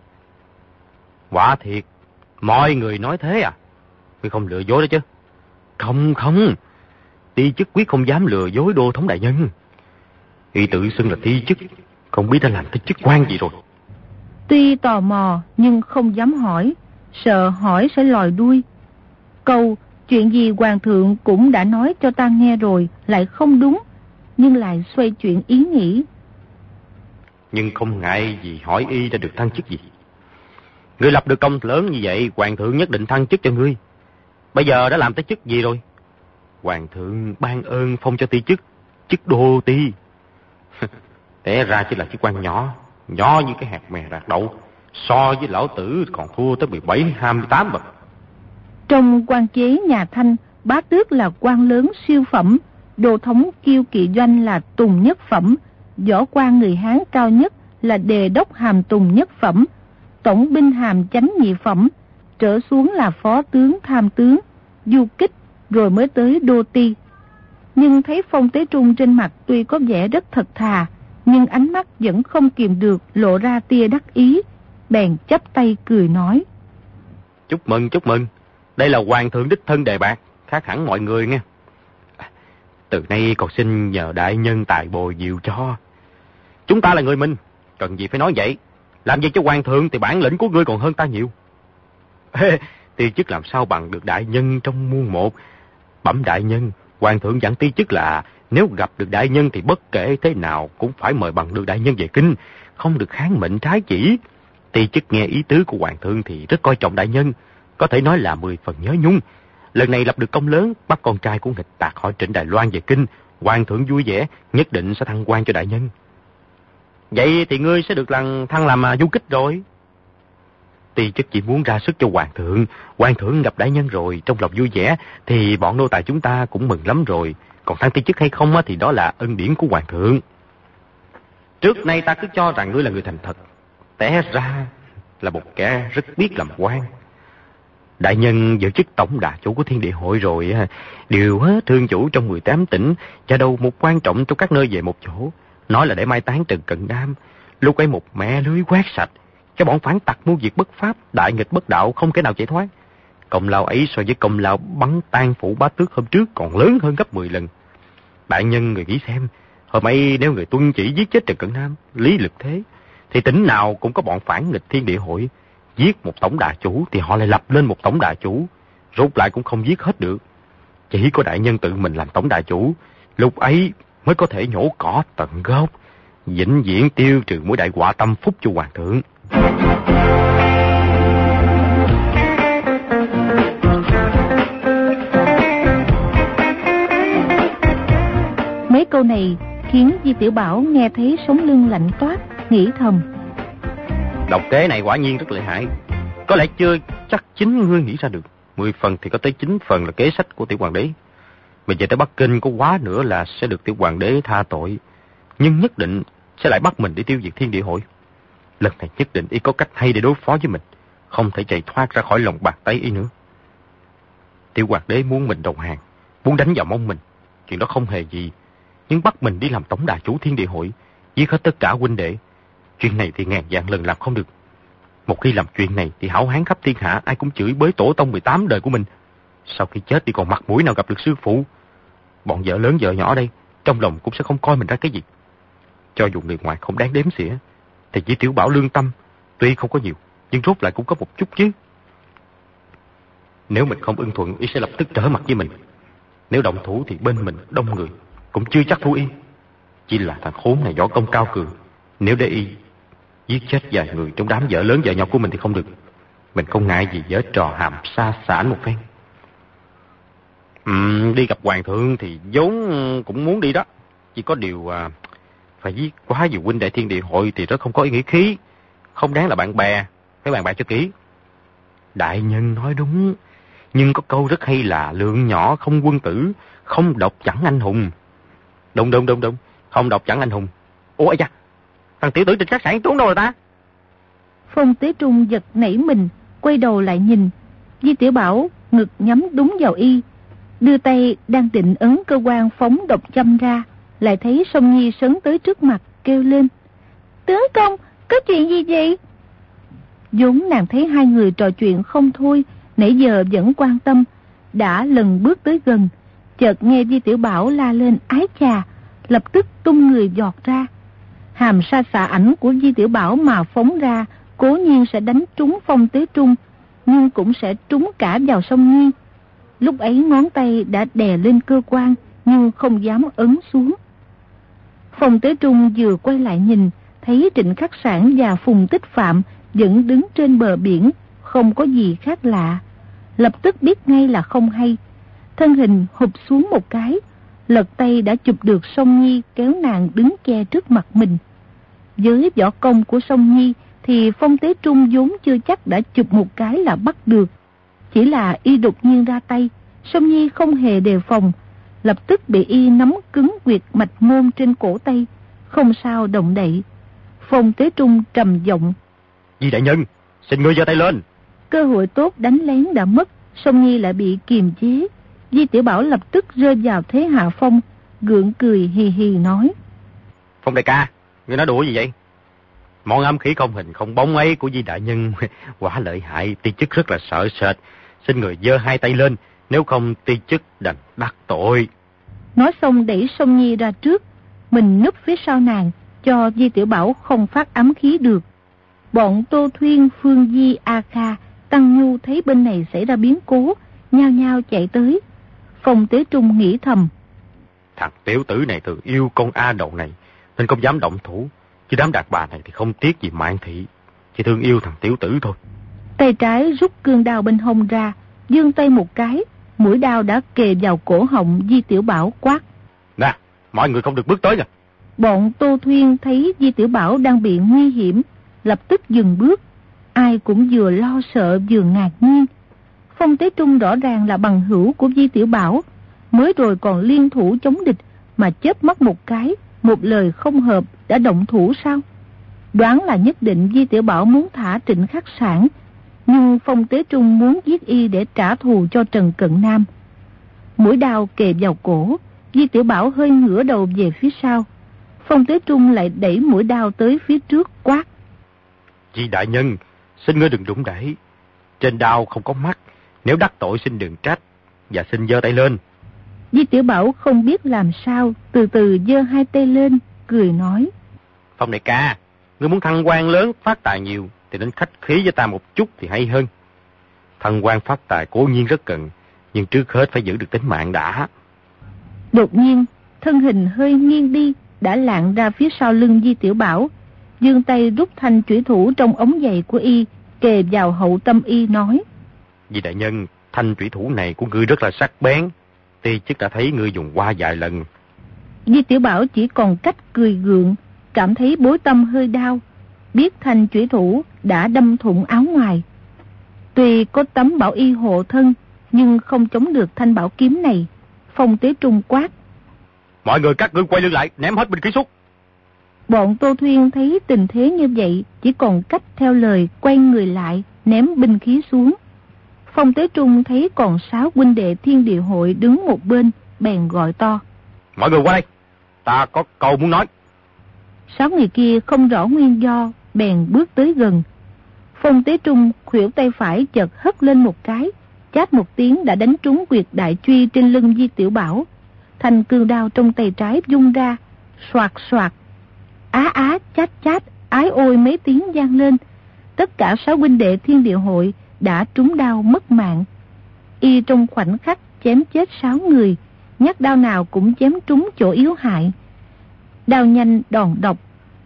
Quả thiệt, mọi người nói thế à? Ngươi không lừa dối đó chứ? Không, không. Ti chức quyết không dám lừa dối đô thống đại nhân. Y tự xưng là ti chức, không biết đã làm cái chức quan gì rồi. Tuy tò mò nhưng không dám hỏi, sợ hỏi sẽ lòi đuôi. Câu chuyện gì hoàng thượng cũng đã nói cho ta nghe rồi lại không đúng, nhưng lại xoay chuyện ý nghĩ. Nhưng không ngại gì hỏi y đã được thăng chức gì. Ngươi lập được công lớn như vậy, hoàng thượng nhất định thăng chức cho ngươi. Bây giờ đã làm tới chức gì rồi? Hoàng thượng ban ơn phong cho ti chức, chức đô ti. Té ra chỉ là chức quan nhỏ, nhỏ như cái hạt mè rạc đậu. So với lão tử còn thua tới 17, 28 bậc. Trong quan chế nhà Thanh, bá tước là quan lớn siêu phẩm, đồ thống kiêu kỵ doanh là tùng nhất phẩm, võ quan người Hán cao nhất là đề đốc hàm tùng nhất phẩm, tổng binh hàm chánh nhị phẩm, trở xuống là phó tướng tham tướng, du kích, rồi mới tới đô ti. Nhưng thấy phong tế trung trên mặt tuy có vẻ rất thật thà, nhưng ánh mắt vẫn không kìm được lộ ra tia đắc ý, bèn chắp tay cười nói. Chúc mừng, chúc mừng. Đây là hoàng thượng đích thân đề bạc, khác hẳn mọi người nghe. Từ nay còn xin nhờ đại nhân tài bồi diệu cho. Chúng ta là người minh, cần gì phải nói vậy. Làm gì cho hoàng thượng thì bản lĩnh của ngươi còn hơn ta nhiều. ti chức làm sao bằng được đại nhân trong muôn một. Bẩm đại nhân, hoàng thượng dặn ti chức là nếu gặp được đại nhân thì bất kể thế nào cũng phải mời bằng được đại nhân về kinh, không được kháng mệnh trái chỉ. Ti chức nghe ý tứ của hoàng thượng thì rất coi trọng đại nhân, có thể nói là mười phần nhớ nhung. Lần này lập được công lớn, bắt con trai của nghịch tạc hỏi Trịnh Đài Loan về kinh, hoàng thượng vui vẻ, nhất định sẽ thăng quan cho đại nhân. Vậy thì ngươi sẽ được lần thăng làm à, du kích rồi. tuy chức chỉ muốn ra sức cho hoàng thượng, hoàng thượng gặp đại nhân rồi, trong lòng vui vẻ, thì bọn nô tài chúng ta cũng mừng lắm rồi. Còn thăng ti chức hay không thì đó là ân điển của hoàng thượng. Trước nay ta cứ cho rằng ngươi là người thành thật, té ra là một kẻ rất biết làm quan. Đại nhân giữ chức tổng đà chủ của thiên địa hội rồi, à, điều hết thương chủ trong 18 tỉnh, cho đâu một quan trọng trong các nơi về một chỗ. Nói là để mai táng Trần Cận Nam, lúc ấy một mẹ lưới quét sạch, cái bọn phản tặc mua việc bất pháp, đại nghịch bất đạo không thể nào chạy thoát. Công lao ấy so với công lao bắn tan phủ bá tước hôm trước còn lớn hơn gấp 10 lần. Đại nhân người nghĩ xem, hôm ấy nếu người tuân chỉ giết chết Trần Cận Nam, lý lực thế, thì tỉnh nào cũng có bọn phản nghịch thiên địa hội. Giết một tổng đà chủ thì họ lại lập lên một tổng đà chủ, rút lại cũng không giết hết được. Chỉ có đại nhân tự mình làm tổng đà chủ, lúc ấy mới có thể nhổ cỏ tận gốc, vĩnh viễn tiêu trừ mối đại quả tâm phúc cho hoàng thượng. Mấy câu này khiến Di Tiểu Bảo nghe thấy sống lưng lạnh toát, nghĩ thầm. Độc kế này quả nhiên rất lợi hại. Có lẽ chưa chắc chính ngươi nghĩ ra được. Mười phần thì có tới chín phần là kế sách của tiểu hoàng đế mình về tới Bắc Kinh có quá nữa là sẽ được tiểu hoàng đế tha tội. Nhưng nhất định sẽ lại bắt mình để tiêu diệt thiên địa hội. Lần này nhất định y có cách hay để đối phó với mình. Không thể chạy thoát ra khỏi lòng bạc tay y nữa. Tiểu hoàng đế muốn mình đồng hàng. Muốn đánh vào mông mình. Chuyện đó không hề gì. Nhưng bắt mình đi làm tổng đà chủ thiên địa hội. Giết hết tất cả huynh đệ. Chuyện này thì ngàn dạng lần làm không được. Một khi làm chuyện này thì hảo hán khắp thiên hạ ai cũng chửi bới tổ tông 18 đời của mình. Sau khi chết thì còn mặt mũi nào gặp được sư phụ. Bọn vợ lớn vợ nhỏ đây, trong lòng cũng sẽ không coi mình ra cái gì. Cho dù người ngoài không đáng đếm xỉa, thì chỉ tiểu bảo lương tâm, tuy không có nhiều, nhưng rốt lại cũng có một chút chứ. Nếu mình không ưng thuận, y sẽ lập tức trở mặt với mình. Nếu động thủ thì bên mình đông người, cũng chưa chắc thú y. Chỉ là thằng khốn này võ công cao cường. Nếu để y giết chết vài người trong đám vợ lớn vợ nhỏ của mình thì không được. Mình không ngại gì giở trò hàm xa xả một phen. Ừ, đi gặp hoàng thượng thì vốn cũng muốn đi đó. Chỉ có điều à, phải giết quá nhiều huynh đệ thiên địa hội thì rất không có ý nghĩa khí. Không đáng là bạn bè, phải bạn bè cho kỹ. Đại nhân nói đúng, nhưng có câu rất hay là lượng nhỏ không quân tử, không độc chẳng anh hùng. Đúng đúng đúng đúng, không độc chẳng anh hùng. Ủa da, thằng tiểu tử trên khách sạn trốn đâu rồi ta? Phong Tế Trung giật nảy mình, quay đầu lại nhìn. Di Tiểu Bảo ngực nhắm đúng vào y, đưa tay đang định ấn cơ quan phóng độc châm ra, lại thấy sông Nhi sấn tới trước mặt, kêu lên. Tướng công, có chuyện gì vậy? vốn nàng thấy hai người trò chuyện không thôi, nãy giờ vẫn quan tâm, đã lần bước tới gần, chợt nghe Di Tiểu Bảo la lên ái chà, lập tức tung người giọt ra. Hàm sa xạ ảnh của Di Tiểu Bảo mà phóng ra, cố nhiên sẽ đánh trúng phong tứ trung, nhưng cũng sẽ trúng cả vào sông Nhi. Lúc ấy ngón tay đã đè lên cơ quan, nhưng không dám ấn xuống. Phong tế trung vừa quay lại nhìn, thấy Trịnh Khắc Sản và Phùng Tích Phạm vẫn đứng trên bờ biển, không có gì khác lạ. Lập tức biết ngay là không hay. Thân hình hụp xuống một cái, lật tay đã chụp được sông Nhi kéo nàng đứng che trước mặt mình. Với võ công của sông Nhi thì phong tế trung vốn chưa chắc đã chụp một cái là bắt được. Chỉ là y đột nhiên ra tay, sông Nhi không hề đề phòng, lập tức bị y nắm cứng quyệt mạch môn trên cổ tay, không sao động đậy. Phong tế trung trầm giọng. Di đại nhân, xin ngươi giơ tay lên. Cơ hội tốt đánh lén đã mất, sông Nhi lại bị kiềm chế. Di Tiểu Bảo lập tức rơi vào thế hạ phong, gượng cười hì hì nói. Phong đại ca, ngươi nói đùa gì vậy? Món âm khí không hình không bóng ấy của Di Đại Nhân quả lợi hại, ti chức rất là sợ sệt. Xin người giơ hai tay lên, nếu không ti chức đành đắc tội. Nói xong đẩy sông Nhi ra trước, mình núp phía sau nàng, cho Di Tiểu Bảo không phát ấm khí được. Bọn Tô Thuyên, Phương Di, A Kha, Tăng Nhu thấy bên này xảy ra biến cố, nhao nhao chạy tới. Phong Tế Trung nghĩ thầm. Thằng tiểu tử này từ yêu con A đậu này, nên không dám động thủ. Chứ đám đạt bà này thì không tiếc gì mạng thị, chỉ thương yêu thằng tiểu tử thôi. Tay trái rút cương đao bên hông ra, dương tay một cái, mũi đao đã kề vào cổ họng Di Tiểu Bảo quát. Nè, mọi người không được bước tới nha. Bọn Tô Thuyên thấy Di Tiểu Bảo đang bị nguy hiểm, lập tức dừng bước. Ai cũng vừa lo sợ vừa ngạc nhiên. Phong Tế Trung rõ ràng là bằng hữu của Di Tiểu Bảo, mới rồi còn liên thủ chống địch mà chớp mắt một cái, một lời không hợp đã động thủ sao? Đoán là nhất định Di Tiểu Bảo muốn thả trịnh khắc sản, nhưng Phong Tế Trung muốn giết y để trả thù cho Trần Cận Nam. Mũi đao kề vào cổ, Di Tiểu Bảo hơi ngửa đầu về phía sau. Phong Tế Trung lại đẩy mũi đao tới phía trước quát. Di đại nhân, xin ngươi đừng đụng đẩy. Trên đao không có mắt, nếu đắc tội xin đừng trách, và xin giơ tay lên. Di Tiểu Bảo không biết làm sao, từ từ giơ hai tay lên, cười nói. Phong đại ca, ngươi muốn thăng quan lớn, phát tài nhiều, thì nên khách khí với ta một chút thì hay hơn. Thăng quan phát tài cố nhiên rất cần, nhưng trước hết phải giữ được tính mạng đã. Đột nhiên, thân hình hơi nghiêng đi, đã lạng ra phía sau lưng Di Tiểu Bảo, dương tay rút thanh chủy thủ trong ống giày của y, kề vào hậu tâm y nói. Di đại nhân, thanh chủy thủ này của ngươi rất là sắc bén, ti chức đã thấy ngươi dùng qua vài lần. Di Tiểu Bảo chỉ còn cách cười gượng, cảm thấy bối tâm hơi đau, biết thanh chủy thủ đã đâm thủng áo ngoài. Tuy có tấm bảo y hộ thân, nhưng không chống được thanh bảo kiếm này. Phong tế trung quát. Mọi người các ngươi quay lưng lại, ném hết binh khí xuống. Bọn Tô Thuyên thấy tình thế như vậy, chỉ còn cách theo lời quay người lại, ném binh khí xuống. Phong Tế Trung thấy còn sáu huynh đệ thiên địa hội đứng một bên, bèn gọi to. Mọi người qua đây, ta có câu muốn nói. Sáu người kia không rõ nguyên do, bèn bước tới gần. Phong Tế Trung khuỷu tay phải chợt hất lên một cái, chát một tiếng đã đánh trúng quyệt đại truy trên lưng Di Tiểu Bảo. Thành cương đao trong tay trái dung ra, soạt soạt. Á á chát chát, ái ôi mấy tiếng gian lên. Tất cả sáu huynh đệ thiên địa hội đã trúng đau mất mạng. Y trong khoảnh khắc chém chết sáu người, nhát đao nào cũng chém trúng chỗ yếu hại. Đao nhanh đòn độc,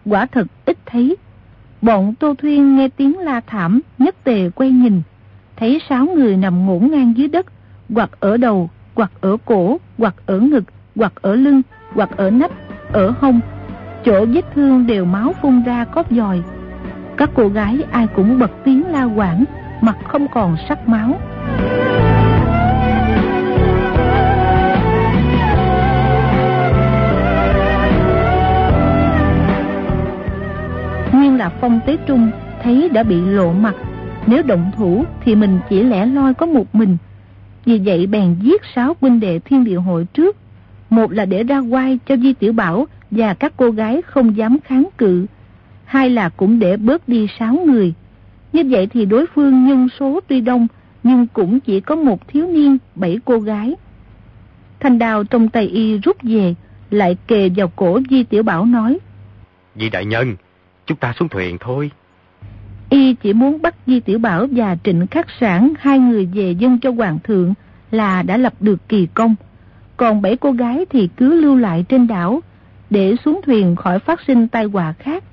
quả thật ít thấy. Bọn Tô Thuyên nghe tiếng la thảm, nhất tề quay nhìn, thấy sáu người nằm ngổn ngang dưới đất, hoặc ở đầu, hoặc ở cổ, hoặc ở ngực, hoặc ở lưng, hoặc ở nách, ở hông. Chỗ vết thương đều máu phun ra cóp dòi. Các cô gái ai cũng bật tiếng la quảng, mặt không còn sắc máu. Là Phong Tế Trung thấy đã bị lộ mặt, nếu động thủ thì mình chỉ lẻ loi có một mình. Vì vậy bèn giết sáu huynh đệ thiên địa hội trước. Một là để ra quay cho Di Tiểu Bảo và các cô gái không dám kháng cự. hai là cũng để bớt đi sáu người. Như vậy thì đối phương nhân số tuy đông, nhưng cũng chỉ có một thiếu niên, bảy cô gái. Thanh đào trong tay y rút về, lại kề vào cổ Di Tiểu Bảo nói. Di đại nhân, chúng ta xuống thuyền thôi. Y chỉ muốn bắt Di Tiểu Bảo và Trịnh Khắc Sản hai người về dân cho Hoàng thượng là đã lập được kỳ công. Còn bảy cô gái thì cứ lưu lại trên đảo để xuống thuyền khỏi phát sinh tai họa khác.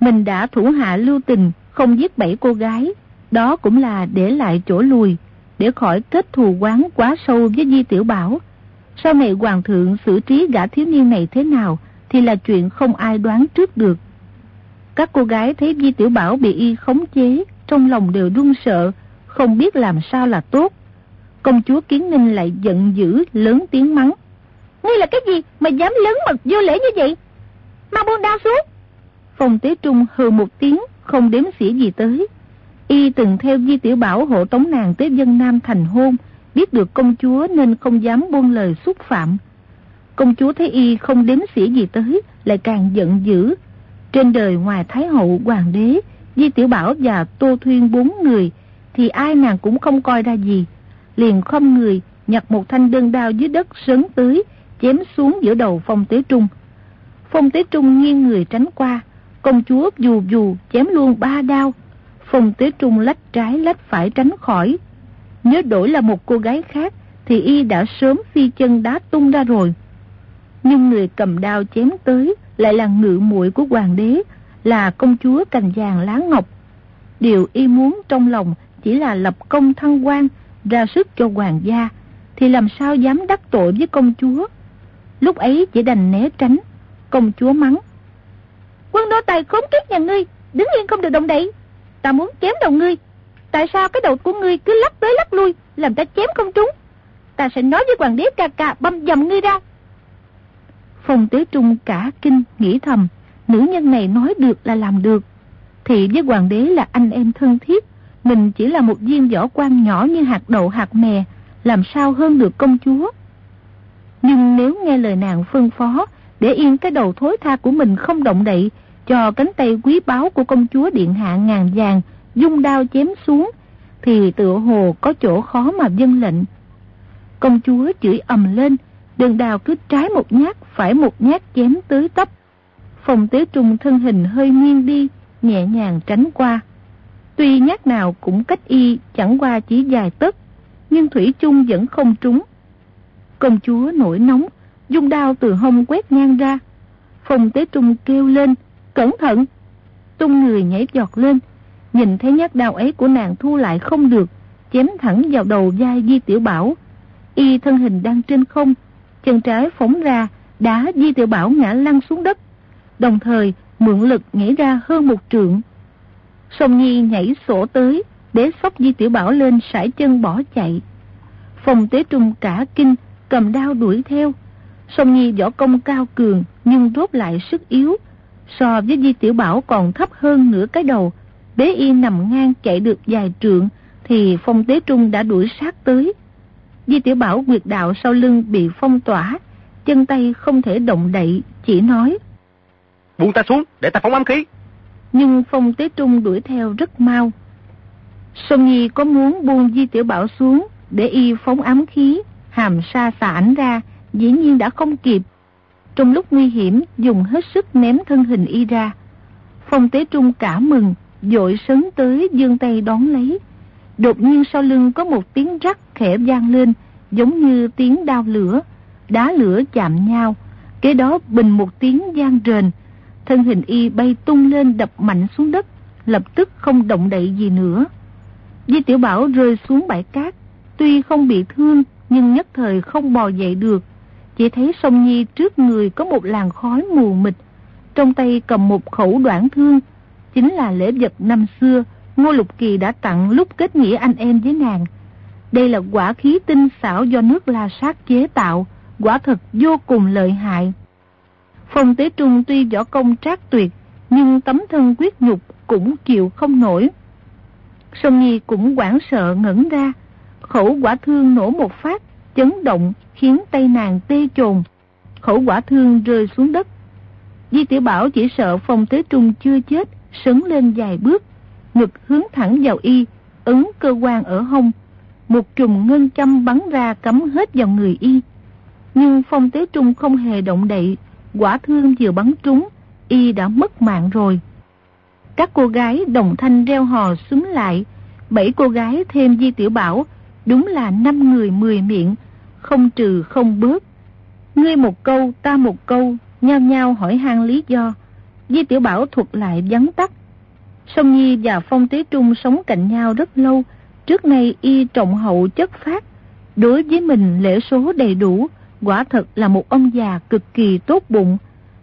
Mình đã thủ hạ lưu tình không giết bảy cô gái, đó cũng là để lại chỗ lùi để khỏi kết thù quán quá sâu với Di Tiểu Bảo. Sau này Hoàng thượng xử trí gã thiếu niên này thế nào thì là chuyện không ai đoán trước được. Các cô gái thấy Di Tiểu Bảo bị y khống chế, trong lòng đều run sợ, không biết làm sao là tốt. Công chúa Kiến Ninh lại giận dữ, lớn tiếng mắng. Ngươi là cái gì mà dám lớn mật vô lễ như vậy? Mau buông đao xuống. Phong Tế Trung hừ một tiếng, không đếm xỉa gì tới. Y từng theo Di Tiểu Bảo hộ tống nàng tới dân Nam thành hôn, biết được công chúa nên không dám buông lời xúc phạm. Công chúa thấy Y không đếm xỉa gì tới, lại càng giận dữ, trên đời ngoài Thái Hậu, Hoàng đế, Di Tiểu Bảo và Tô Thuyên bốn người, thì ai nàng cũng không coi ra gì. Liền không người, nhặt một thanh đơn đao dưới đất sớn tới, chém xuống giữa đầu Phong Tế Trung. Phong Tế Trung nghiêng người tránh qua, công chúa dù dù chém luôn ba đao. Phong Tế Trung lách trái lách phải tránh khỏi. Nếu đổi là một cô gái khác, thì y đã sớm phi chân đá tung ra rồi. Nhưng người cầm đao chém tới, lại là ngự muội của hoàng đế, là công chúa cành vàng lá ngọc. Điều y muốn trong lòng chỉ là lập công thăng quan, ra sức cho hoàng gia, thì làm sao dám đắc tội với công chúa. Lúc ấy chỉ đành né tránh, công chúa mắng. Quân nô tài khốn kiếp nhà ngươi, đứng yên không được động đậy. Ta muốn chém đầu ngươi. Tại sao cái đầu của ngươi cứ lắc tới lắc lui, làm ta chém không trúng? Ta sẽ nói với hoàng đế ca ca băm dầm ngươi ra. Phong Tế Trung cả kinh nghĩ thầm, nữ nhân này nói được là làm được. Thì với hoàng đế là anh em thân thiết, mình chỉ là một viên võ quan nhỏ như hạt đậu hạt mè, làm sao hơn được công chúa. Nhưng nếu nghe lời nàng phân phó, để yên cái đầu thối tha của mình không động đậy, cho cánh tay quý báu của công chúa điện hạ ngàn vàng, dung đao chém xuống, thì tựa hồ có chỗ khó mà dân lệnh. Công chúa chửi ầm lên, Đường đào cứ trái một nhát, phải một nhát chém tới tấp. Phòng tế trung thân hình hơi nghiêng đi, nhẹ nhàng tránh qua. Tuy nhát nào cũng cách y chẳng qua chỉ dài tấc, nhưng Thủy chung vẫn không trúng. Công chúa nổi nóng, dung đao từ hông quét ngang ra. Phòng tế trung kêu lên, cẩn thận. Tung người nhảy giọt lên, nhìn thấy nhát đao ấy của nàng thu lại không được, chém thẳng vào đầu vai Di Tiểu Bảo. Y thân hình đang trên không, chân trái phóng ra, đá Di Tiểu Bảo ngã lăn xuống đất, đồng thời mượn lực nhảy ra hơn một trượng. Sông Nhi nhảy sổ tới, để sóc Di Tiểu Bảo lên sải chân bỏ chạy. Phòng tế trung cả kinh, cầm đao đuổi theo. Sông Nhi võ công cao cường, nhưng rốt lại sức yếu. So với Di Tiểu Bảo còn thấp hơn nửa cái đầu. Bế y nằm ngang chạy được vài trượng, thì phong tế trung đã đuổi sát tới. Di Tiểu Bảo quyệt đạo sau lưng bị phong tỏa, chân tay không thể động đậy, chỉ nói. Buông ta xuống, để ta phóng ám khí. Nhưng phong tế trung đuổi theo rất mau. Sông Nhi có muốn buông Di Tiểu Bảo xuống, để y phóng ám khí, hàm sa ảnh ra, dĩ nhiên đã không kịp. Trong lúc nguy hiểm, dùng hết sức ném thân hình y ra. Phong tế trung cả mừng, dội sấn tới dương tay đón lấy. Đột nhiên sau lưng có một tiếng rắc khẽ vang lên, giống như tiếng đao lửa, đá lửa chạm nhau. Kế đó bình một tiếng gian rền, thân hình y bay tung lên đập mạnh xuống đất, lập tức không động đậy gì nữa. Di Tiểu Bảo rơi xuống bãi cát, tuy không bị thương nhưng nhất thời không bò dậy được. Chỉ thấy sông Nhi trước người có một làn khói mù mịt, trong tay cầm một khẩu đoạn thương, chính là lễ vật năm xưa Ngô Lục Kỳ đã tặng lúc kết nghĩa anh em với nàng. Đây là quả khí tinh xảo do nước La Sát chế tạo, quả thật vô cùng lợi hại. Phong Tế Trung tuy võ công trác tuyệt, nhưng tấm thân quyết nhục cũng chịu không nổi. Sông Nhi cũng quảng sợ ngẩn ra, khẩu quả thương nổ một phát, chấn động khiến tay nàng tê trồn. Khẩu quả thương rơi xuống đất. Di Tiểu Bảo chỉ sợ Phong Tế Trung chưa chết, sấn lên vài bước, ngực hướng thẳng vào y, ứng cơ quan ở hông. Một trùng ngân châm bắn ra cắm hết vào người y. Nhưng Phong Tế Trung không hề động đậy, quả thương vừa bắn trúng, y đã mất mạng rồi. Các cô gái đồng thanh reo hò súng lại, bảy cô gái thêm Di Tiểu Bảo, đúng là năm người mười miệng, không trừ không bớt. Ngươi một câu, ta một câu, nhao nhao hỏi han lý do. Di Tiểu Bảo thuật lại vắn tắt. Song Nhi và Phong Tế Trung sống cạnh nhau rất lâu, trước nay y trọng hậu chất phát. Đối với mình lễ số đầy đủ, quả thật là một ông già cực kỳ tốt bụng.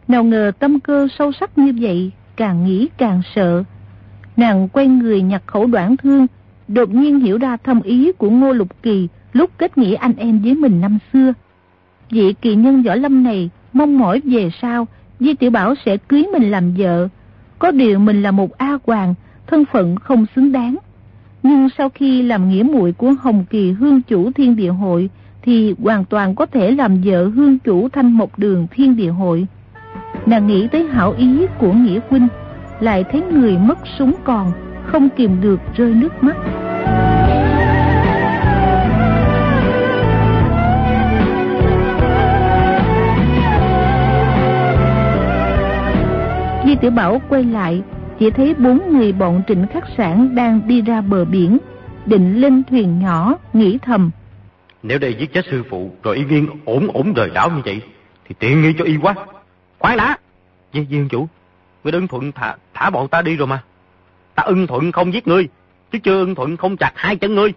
Nào ngờ tâm cơ sâu sắc như vậy, càng nghĩ càng sợ. Nàng quay người nhặt khẩu đoạn thương, đột nhiên hiểu ra thâm ý của Ngô Lục Kỳ lúc kết nghĩa anh em với mình năm xưa. Vị kỳ nhân võ lâm này mong mỏi về sau Di Tiểu Bảo sẽ cưới mình làm vợ. Có điều mình là một A Hoàng, thân phận không xứng đáng. Nhưng sau khi làm nghĩa muội của Hồng Kỳ Hương Chủ Thiên Địa Hội thì hoàn toàn có thể làm vợ Hương Chủ Thanh Mộc Đường Thiên Địa Hội. Nàng nghĩ tới hảo ý của Nghĩa Huynh, lại thấy người mất súng còn, không kìm được rơi nước mắt. Di Tiểu Bảo quay lại, chỉ thấy bốn người bọn trịnh khắc sản đang đi ra bờ biển, định lên thuyền nhỏ, nghĩ thầm. Nếu đây giết chết sư phụ, rồi y nghiêng ổn ổn đời đảo như vậy, thì tiện nghi cho y quá. Khoan đã! Di Viên chủ, ngươi ưng thuận thả, thả bọn ta đi rồi mà. Ta ưng thuận không giết ngươi, chứ chưa ưng thuận không chặt hai chân ngươi.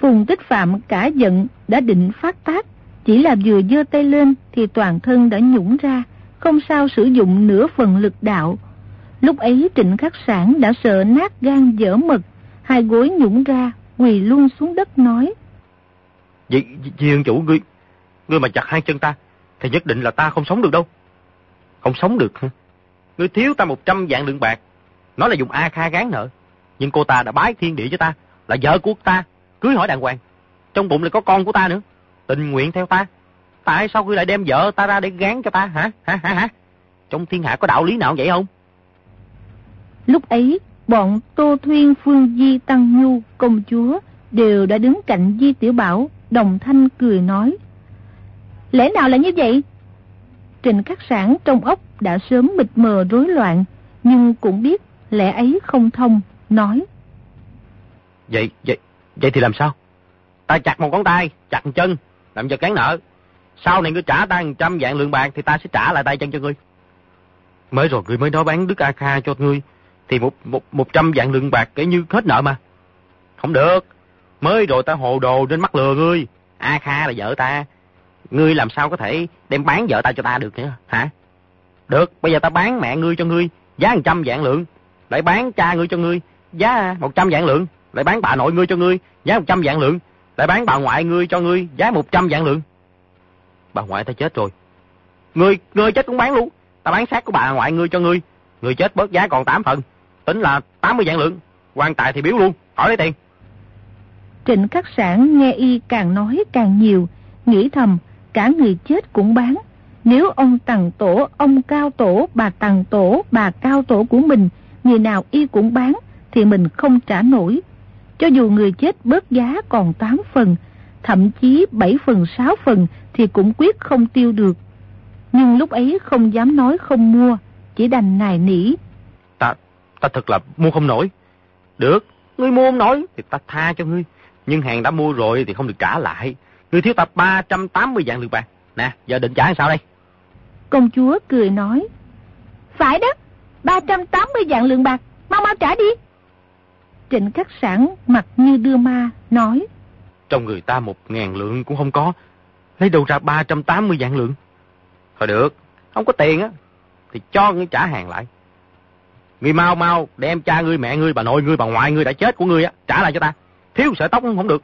Phùng Tích Phạm cả giận đã định phát tác, chỉ là vừa giơ tay lên thì toàn thân đã nhũng ra, không sao sử dụng nửa phần lực đạo. Lúc ấy trịnh khắc sản đã sợ nát gan dở mật, hai gối nhũng ra, quỳ luôn xuống đất nói. vậy dị chủ ngươi, ngươi mà chặt hai chân ta, thì nhất định là ta không sống được đâu. Không sống được hả? Ngươi thiếu ta một trăm vạn lượng bạc. Nó là dùng A Kha gán nợ. Nhưng cô ta đã bái thiên địa cho ta, là vợ của ta, cưới hỏi đàng hoàng. Trong bụng lại có con của ta nữa. Tình nguyện theo ta. Tại sao ngươi lại đem vợ ta ra để gán cho ta hả? Hả hả hả? Trong thiên hạ có đạo lý nào vậy không? Lúc ấy, bọn Tô Thuyên, Phương Di, Tăng Nhu, công chúa đều đã đứng cạnh Di Tiểu Bảo, đồng thanh cười nói. Lẽ nào là như vậy? Trình khắc sản trong ốc đã sớm mịt mờ rối loạn, nhưng cũng biết lẽ ấy không thông, nói. Vậy, vậy, vậy thì làm sao? Ta chặt một ngón tay, chặt một chân, làm cho cán nợ. Sau này ngươi trả ta 100 vạn lượng bạc thì ta sẽ trả lại tay chân cho ngươi. Mới rồi ngươi mới nói bán Đức A Kha cho ngươi, thì một, một, 100 vạn lượng bạc kể như hết nợ mà. Không được, mới rồi ta hồ đồ trên mắt lừa ngươi. A Kha là vợ ta, ngươi làm sao có thể đem bán vợ ta cho ta được nữa, hả? Được, bây giờ ta bán mẹ ngươi cho ngươi, giá 100 vạn lượng, lại bán cha ngươi cho ngươi, giá 100 vạn lượng, lại bán bà nội ngươi cho ngươi, giá 100 vạn lượng, lại bán bà ngoại ngươi cho ngươi, giá 100 vạn lượng. Bà ngoại ta chết rồi. Ngươi, ngươi chết cũng bán luôn, ta bán xác của bà ngoại ngươi cho ngươi, ngươi chết bớt giá còn 8 phần, tính là 80 vạn lượng, quan tài thì biếu luôn, hỏi lấy tiền. Trịnh Khắc Sản nghe y càng nói càng nhiều, nghĩ thầm, cả người chết cũng bán. Nếu ông tầng Tổ, ông Cao Tổ, bà tầng Tổ, bà Cao Tổ của mình, người nào y cũng bán, thì mình không trả nổi. Cho dù người chết bớt giá còn 8 phần, thậm chí 7 phần 6 phần thì cũng quyết không tiêu được. Nhưng lúc ấy không dám nói không mua, chỉ đành nài nỉ. Ta, ta thật là mua không nổi. Được, ngươi mua không nổi thì ta tha cho ngươi. Nhưng hàng đã mua rồi thì không được trả lại. Người thiếu ta 380 vạn lượng bạc. Nè, giờ định trả sao đây? Công chúa cười nói. Phải đó, 380 vạn lượng bạc, mau mau trả đi. Trịnh khắc sản mặt như đưa ma, nói. Trong người ta một ngàn lượng cũng không có, lấy đâu ra 380 vạn lượng. Thôi được, không có tiền á, thì cho ngươi trả hàng lại. Ngươi mau mau đem cha ngươi, mẹ ngươi, bà nội ngươi, bà ngoại ngươi đã chết của ngươi á, trả lại cho ta. Thiếu sợi tóc không được.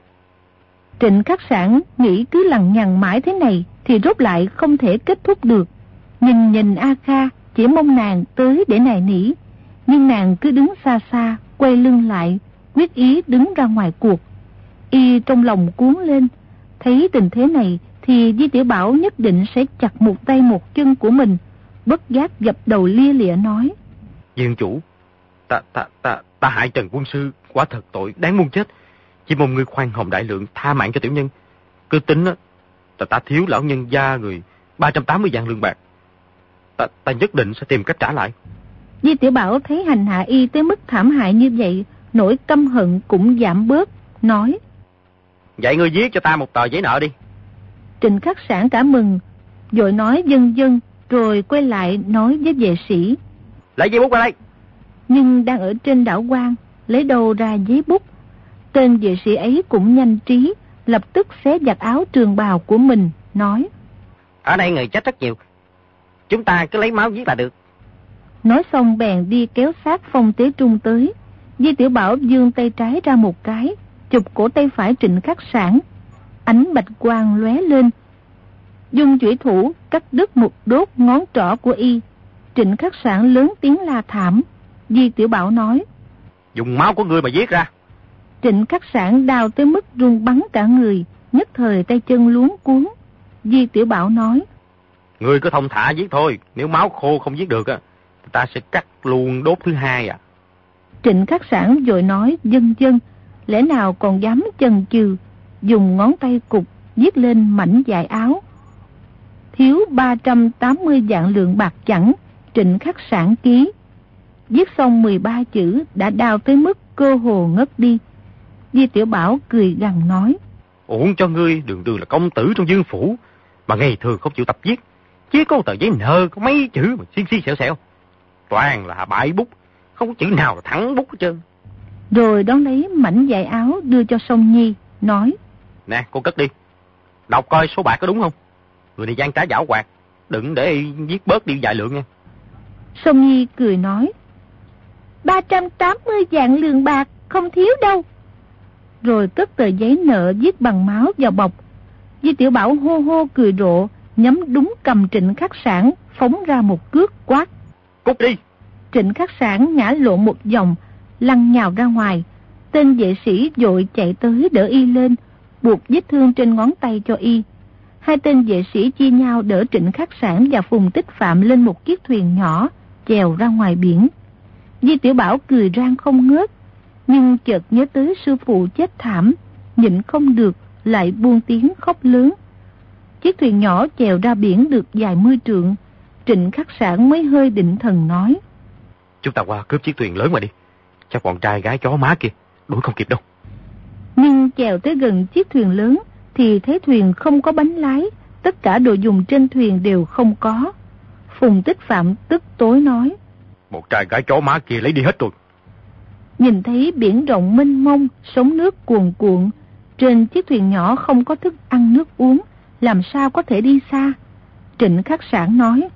Trịnh khắc sản nghĩ cứ lằng nhằng mãi thế này thì rốt lại không thể kết thúc được. Nhìn nhìn A Kha chỉ mong nàng tới để nài nỉ. Nhưng nàng cứ đứng xa xa, quay lưng lại, quyết ý đứng ra ngoài cuộc. Y trong lòng cuốn lên, thấy tình thế này thì Di Tiểu Bảo nhất định sẽ chặt một tay một chân của mình. bất giác dập đầu lia lịa nói. Dương chủ, ta, ta, ta, ta hại Trần Quân Sư, quá thật tội, đáng muôn chết. Chỉ mong ngươi khoan hồng đại lượng, tha mạng cho tiểu nhân. Cứ tính ta, ta thiếu lão nhân gia người 380 vạn lương bạc. Ta, ta nhất định sẽ tìm cách trả lại. Di Tiểu Bảo thấy hành hạ y tới mức thảm hại như vậy, nỗi căm hận cũng giảm bớt, nói. Vậy ngươi viết cho ta một tờ giấy nợ đi. Trình khắc sản cả mừng, rồi nói dân dân, rồi quay lại nói với vệ sĩ. Lấy giấy bút qua đây. Nhưng đang ở trên đảo quan, lấy đâu ra giấy bút. Tên vệ sĩ ấy cũng nhanh trí, lập tức xé giặt áo trường bào của mình, nói. Ở đây người chết rất nhiều. Chúng ta cứ lấy máu viết là được. Nói xong bèn đi kéo sát phong tế trung tới. Di Tiểu Bảo dương tay trái ra một cái, chụp cổ tay phải trịnh khắc sản. Ánh bạch quang lóe lên. Dung chủy thủ cắt đứt một đốt ngón trỏ của y. Trịnh khắc sản lớn tiếng la thảm. Di Tiểu Bảo nói. Dùng máu của ngươi mà giết ra. Trịnh khắc sản đào tới mức run bắn cả người, nhất thời tay chân luống cuốn. Di Tiểu Bảo nói. Ngươi cứ thông thả giết thôi, nếu máu khô không giết được á, ta sẽ cắt luôn đốt thứ hai à. Trịnh khắc sản rồi nói dân dân, lẽ nào còn dám chần chừ, dùng ngón tay cục viết lên mảnh dài áo. Thiếu 380 dạng lượng bạc chẳng, trịnh khắc sản ký. Viết xong 13 chữ đã đào tới mức cơ hồ ngất đi. Di Tiểu Bảo cười gằn nói. Uổng cho ngươi đường đường là công tử trong dương phủ, mà ngày thường không chịu tập viết. Chỉ có tờ giấy nợ có mấy chữ mà xiên xiên xẹo xẹo. Toàn là bãi bút, không có chữ nào là thẳng bút hết trơn. Rồi đón lấy mảnh dài áo đưa cho Sông Nhi, nói. Nè, cô cất đi. Đọc coi số bạc có đúng không? Người này gian trá giảo quạt, đừng để viết bớt đi vài lượng nha. Sông Nhi cười nói. 380 dạng lượng bạc, không thiếu đâu. Rồi cất tờ giấy nợ viết bằng máu vào bọc. Di Tiểu Bảo hô hô cười rộ, nhắm đúng cầm trịnh khắc sản, phóng ra một cước quát. Cút đi! Trịnh khắc sản ngã lộn một vòng, lăn nhào ra ngoài. Tên vệ sĩ dội chạy tới đỡ y lên, buộc vết thương trên ngón tay cho y. Hai tên vệ sĩ chia nhau đỡ trịnh khắc sản và phùng tích phạm lên một chiếc thuyền nhỏ, chèo ra ngoài biển. Di Tiểu Bảo cười rang không ngớt, nhưng chợt nhớ tới sư phụ chết thảm, nhịn không được, lại buông tiếng khóc lớn. Chiếc thuyền nhỏ chèo ra biển được vài mươi trượng, trịnh khắc sản mới hơi định thần nói. Chúng ta qua cướp chiếc thuyền lớn mà đi, chắc bọn trai gái chó má kia, đuổi không kịp đâu. Nhưng chèo tới gần chiếc thuyền lớn, thì thấy thuyền không có bánh lái, tất cả đồ dùng trên thuyền đều không có. Phùng Tích Phạm tức tối nói. Một trai gái chó má kia lấy đi hết rồi. Nhìn thấy biển rộng mênh mông, sóng nước cuồn cuộn, trên chiếc thuyền nhỏ không có thức ăn nước uống, làm sao có thể đi xa? Trịnh Khắc Sản nói.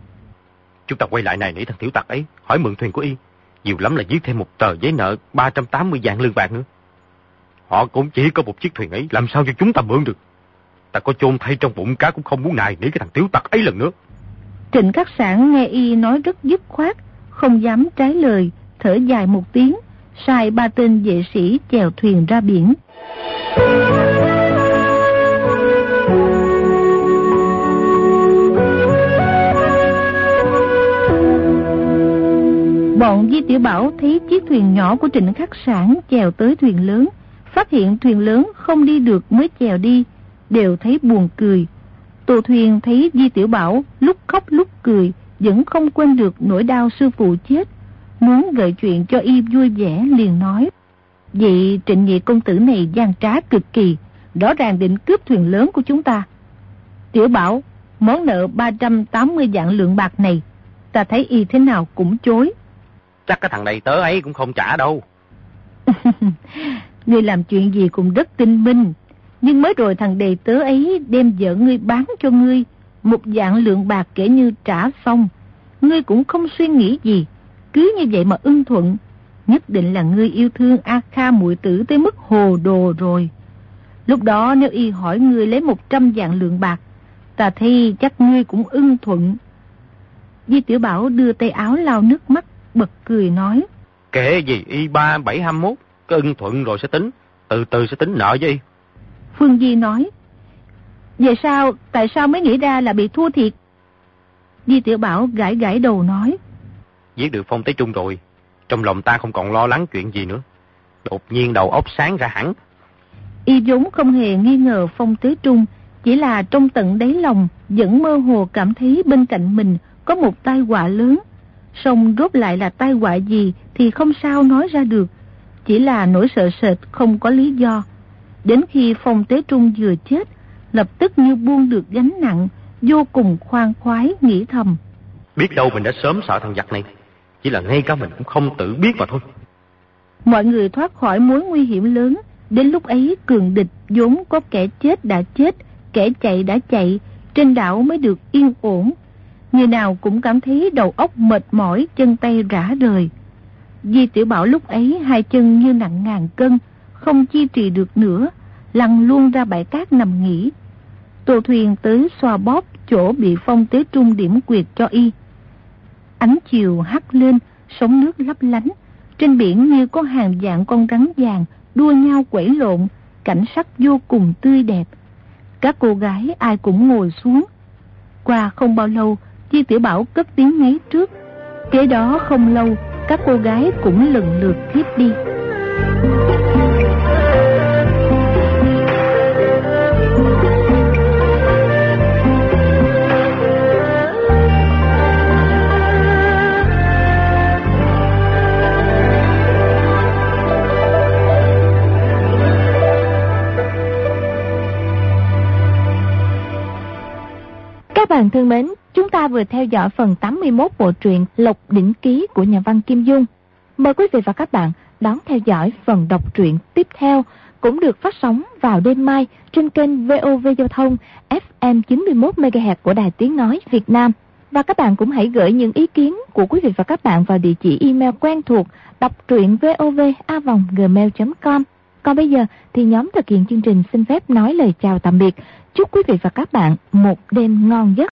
Chúng ta quay lại này nỉ thằng tiểu tặc ấy, hỏi mượn thuyền của y. Nhiều lắm là viết thêm một tờ giấy nợ 380 vạn lương bạc nữa. Họ cũng chỉ có một chiếc thuyền ấy, làm sao cho chúng ta mượn được. Ta có chôn thay trong bụng cá cũng không muốn nài nỉ cái thằng tiểu tặc ấy lần nữa. Trịnh Khắc Sản nghe y nói rất dứt khoát, không dám trái lời, thở dài một tiếng, sai ba tên vệ sĩ chèo thuyền ra biển. Bọn Di Tiểu Bảo thấy chiếc thuyền nhỏ của Trịnh Khắc Sản chèo tới thuyền lớn, phát hiện thuyền lớn không đi được mới chèo đi, đều thấy buồn cười. Tô thuyền thấy Di Tiểu Bảo lúc khóc lúc cười, vẫn không quên được nỗi đau sư phụ chết. Muốn gợi chuyện cho y vui vẻ liền nói. Vị trịnh nhị công tử này gian trá cực kỳ, rõ ràng định cướp thuyền lớn của chúng ta. Tiểu Bảo, món nợ 380 vạn lượng bạc này, ta thấy y thế nào cũng chối. Chắc cái thằng này tớ ấy cũng không trả đâu. ngươi làm chuyện gì cũng rất tinh minh. Nhưng mới rồi thằng đầy tớ ấy đem vợ ngươi bán cho ngươi. Một dạng lượng bạc kể như trả xong. Ngươi cũng không suy nghĩ gì. Cứ như vậy mà ưng thuận. Nhất định là ngươi yêu thương A Kha muội tử tới mức hồ đồ rồi. Lúc đó nếu y hỏi ngươi lấy một trăm dạng lượng bạc, ta thấy chắc ngươi cũng ưng thuận. Di Tiểu Bảo đưa tay áo lau nước mắt, bật cười nói. Kể gì y ba bảy hai mốt, cái ưng thuận rồi sẽ tính, từ từ sẽ tính nợ với y. Phương Di nói. Về sao, tại sao mới nghĩ ra là bị thua thiệt? Di Tiểu Bảo gãi gãi đầu nói. Giết được Phong Tế Trung rồi, trong lòng ta không còn lo lắng chuyện gì nữa. Đột nhiên đầu óc sáng ra hẳn. Y vốn không hề nghi ngờ Phong Tế Trung, chỉ là trong tận đáy lòng vẫn mơ hồ cảm thấy bên cạnh mình có một tai họa lớn. Song rốt lại là tai họa gì thì không sao nói ra được, chỉ là nỗi sợ sệt không có lý do. Đến khi Phong Tế Trung vừa chết, lập tức như buông được gánh nặng, vô cùng khoan khoái nghĩ thầm. Biết đâu mình đã sớm sợ thằng giặc này, chỉ là ngay cả mình cũng không tự biết mà thôi. Mọi người thoát khỏi mối nguy hiểm lớn, đến lúc ấy cường địch vốn có kẻ chết đã chết, kẻ chạy đã chạy, trên đảo mới được yên ổn. Người nào cũng cảm thấy đầu óc mệt mỏi, chân tay rã rời. Di Tiểu Bảo lúc ấy hai chân như nặng ngàn cân, không chi trì được nữa, lăn luôn ra bãi cát nằm nghỉ. Tô thuyền tới xoa bóp chỗ bị phong tế trung điểm quyệt cho y. Ánh chiều hắt lên, sóng nước lấp lánh, trên biển như có hàng dạng con rắn vàng đua nhau quẩy lộn, cảnh sắc vô cùng tươi đẹp. Các cô gái ai cũng ngồi xuống. Qua không bao lâu, Chi Tiểu Bảo cất tiếng ngáy trước. Kế đó không lâu, các cô gái cũng lần lượt thiếp đi. Các bạn thân mến, chúng ta vừa theo dõi phần 81 bộ truyện Lộc Đỉnh Ký của nhà văn Kim Dung. Mời quý vị và các bạn đón theo dõi phần đọc truyện tiếp theo, cũng được phát sóng vào đêm mai trên kênh VOV Giao thông FM 91MHz của Đài Tiếng Nói Việt Nam. Và các bạn cũng hãy gửi những ý kiến của quý vị và các bạn vào địa chỉ email quen thuộc đọc truyện vovavonggmail.com. Còn bây giờ thì nhóm thực hiện chương trình xin phép nói lời chào tạm biệt. Chúc quý vị và các bạn một đêm ngon giấc.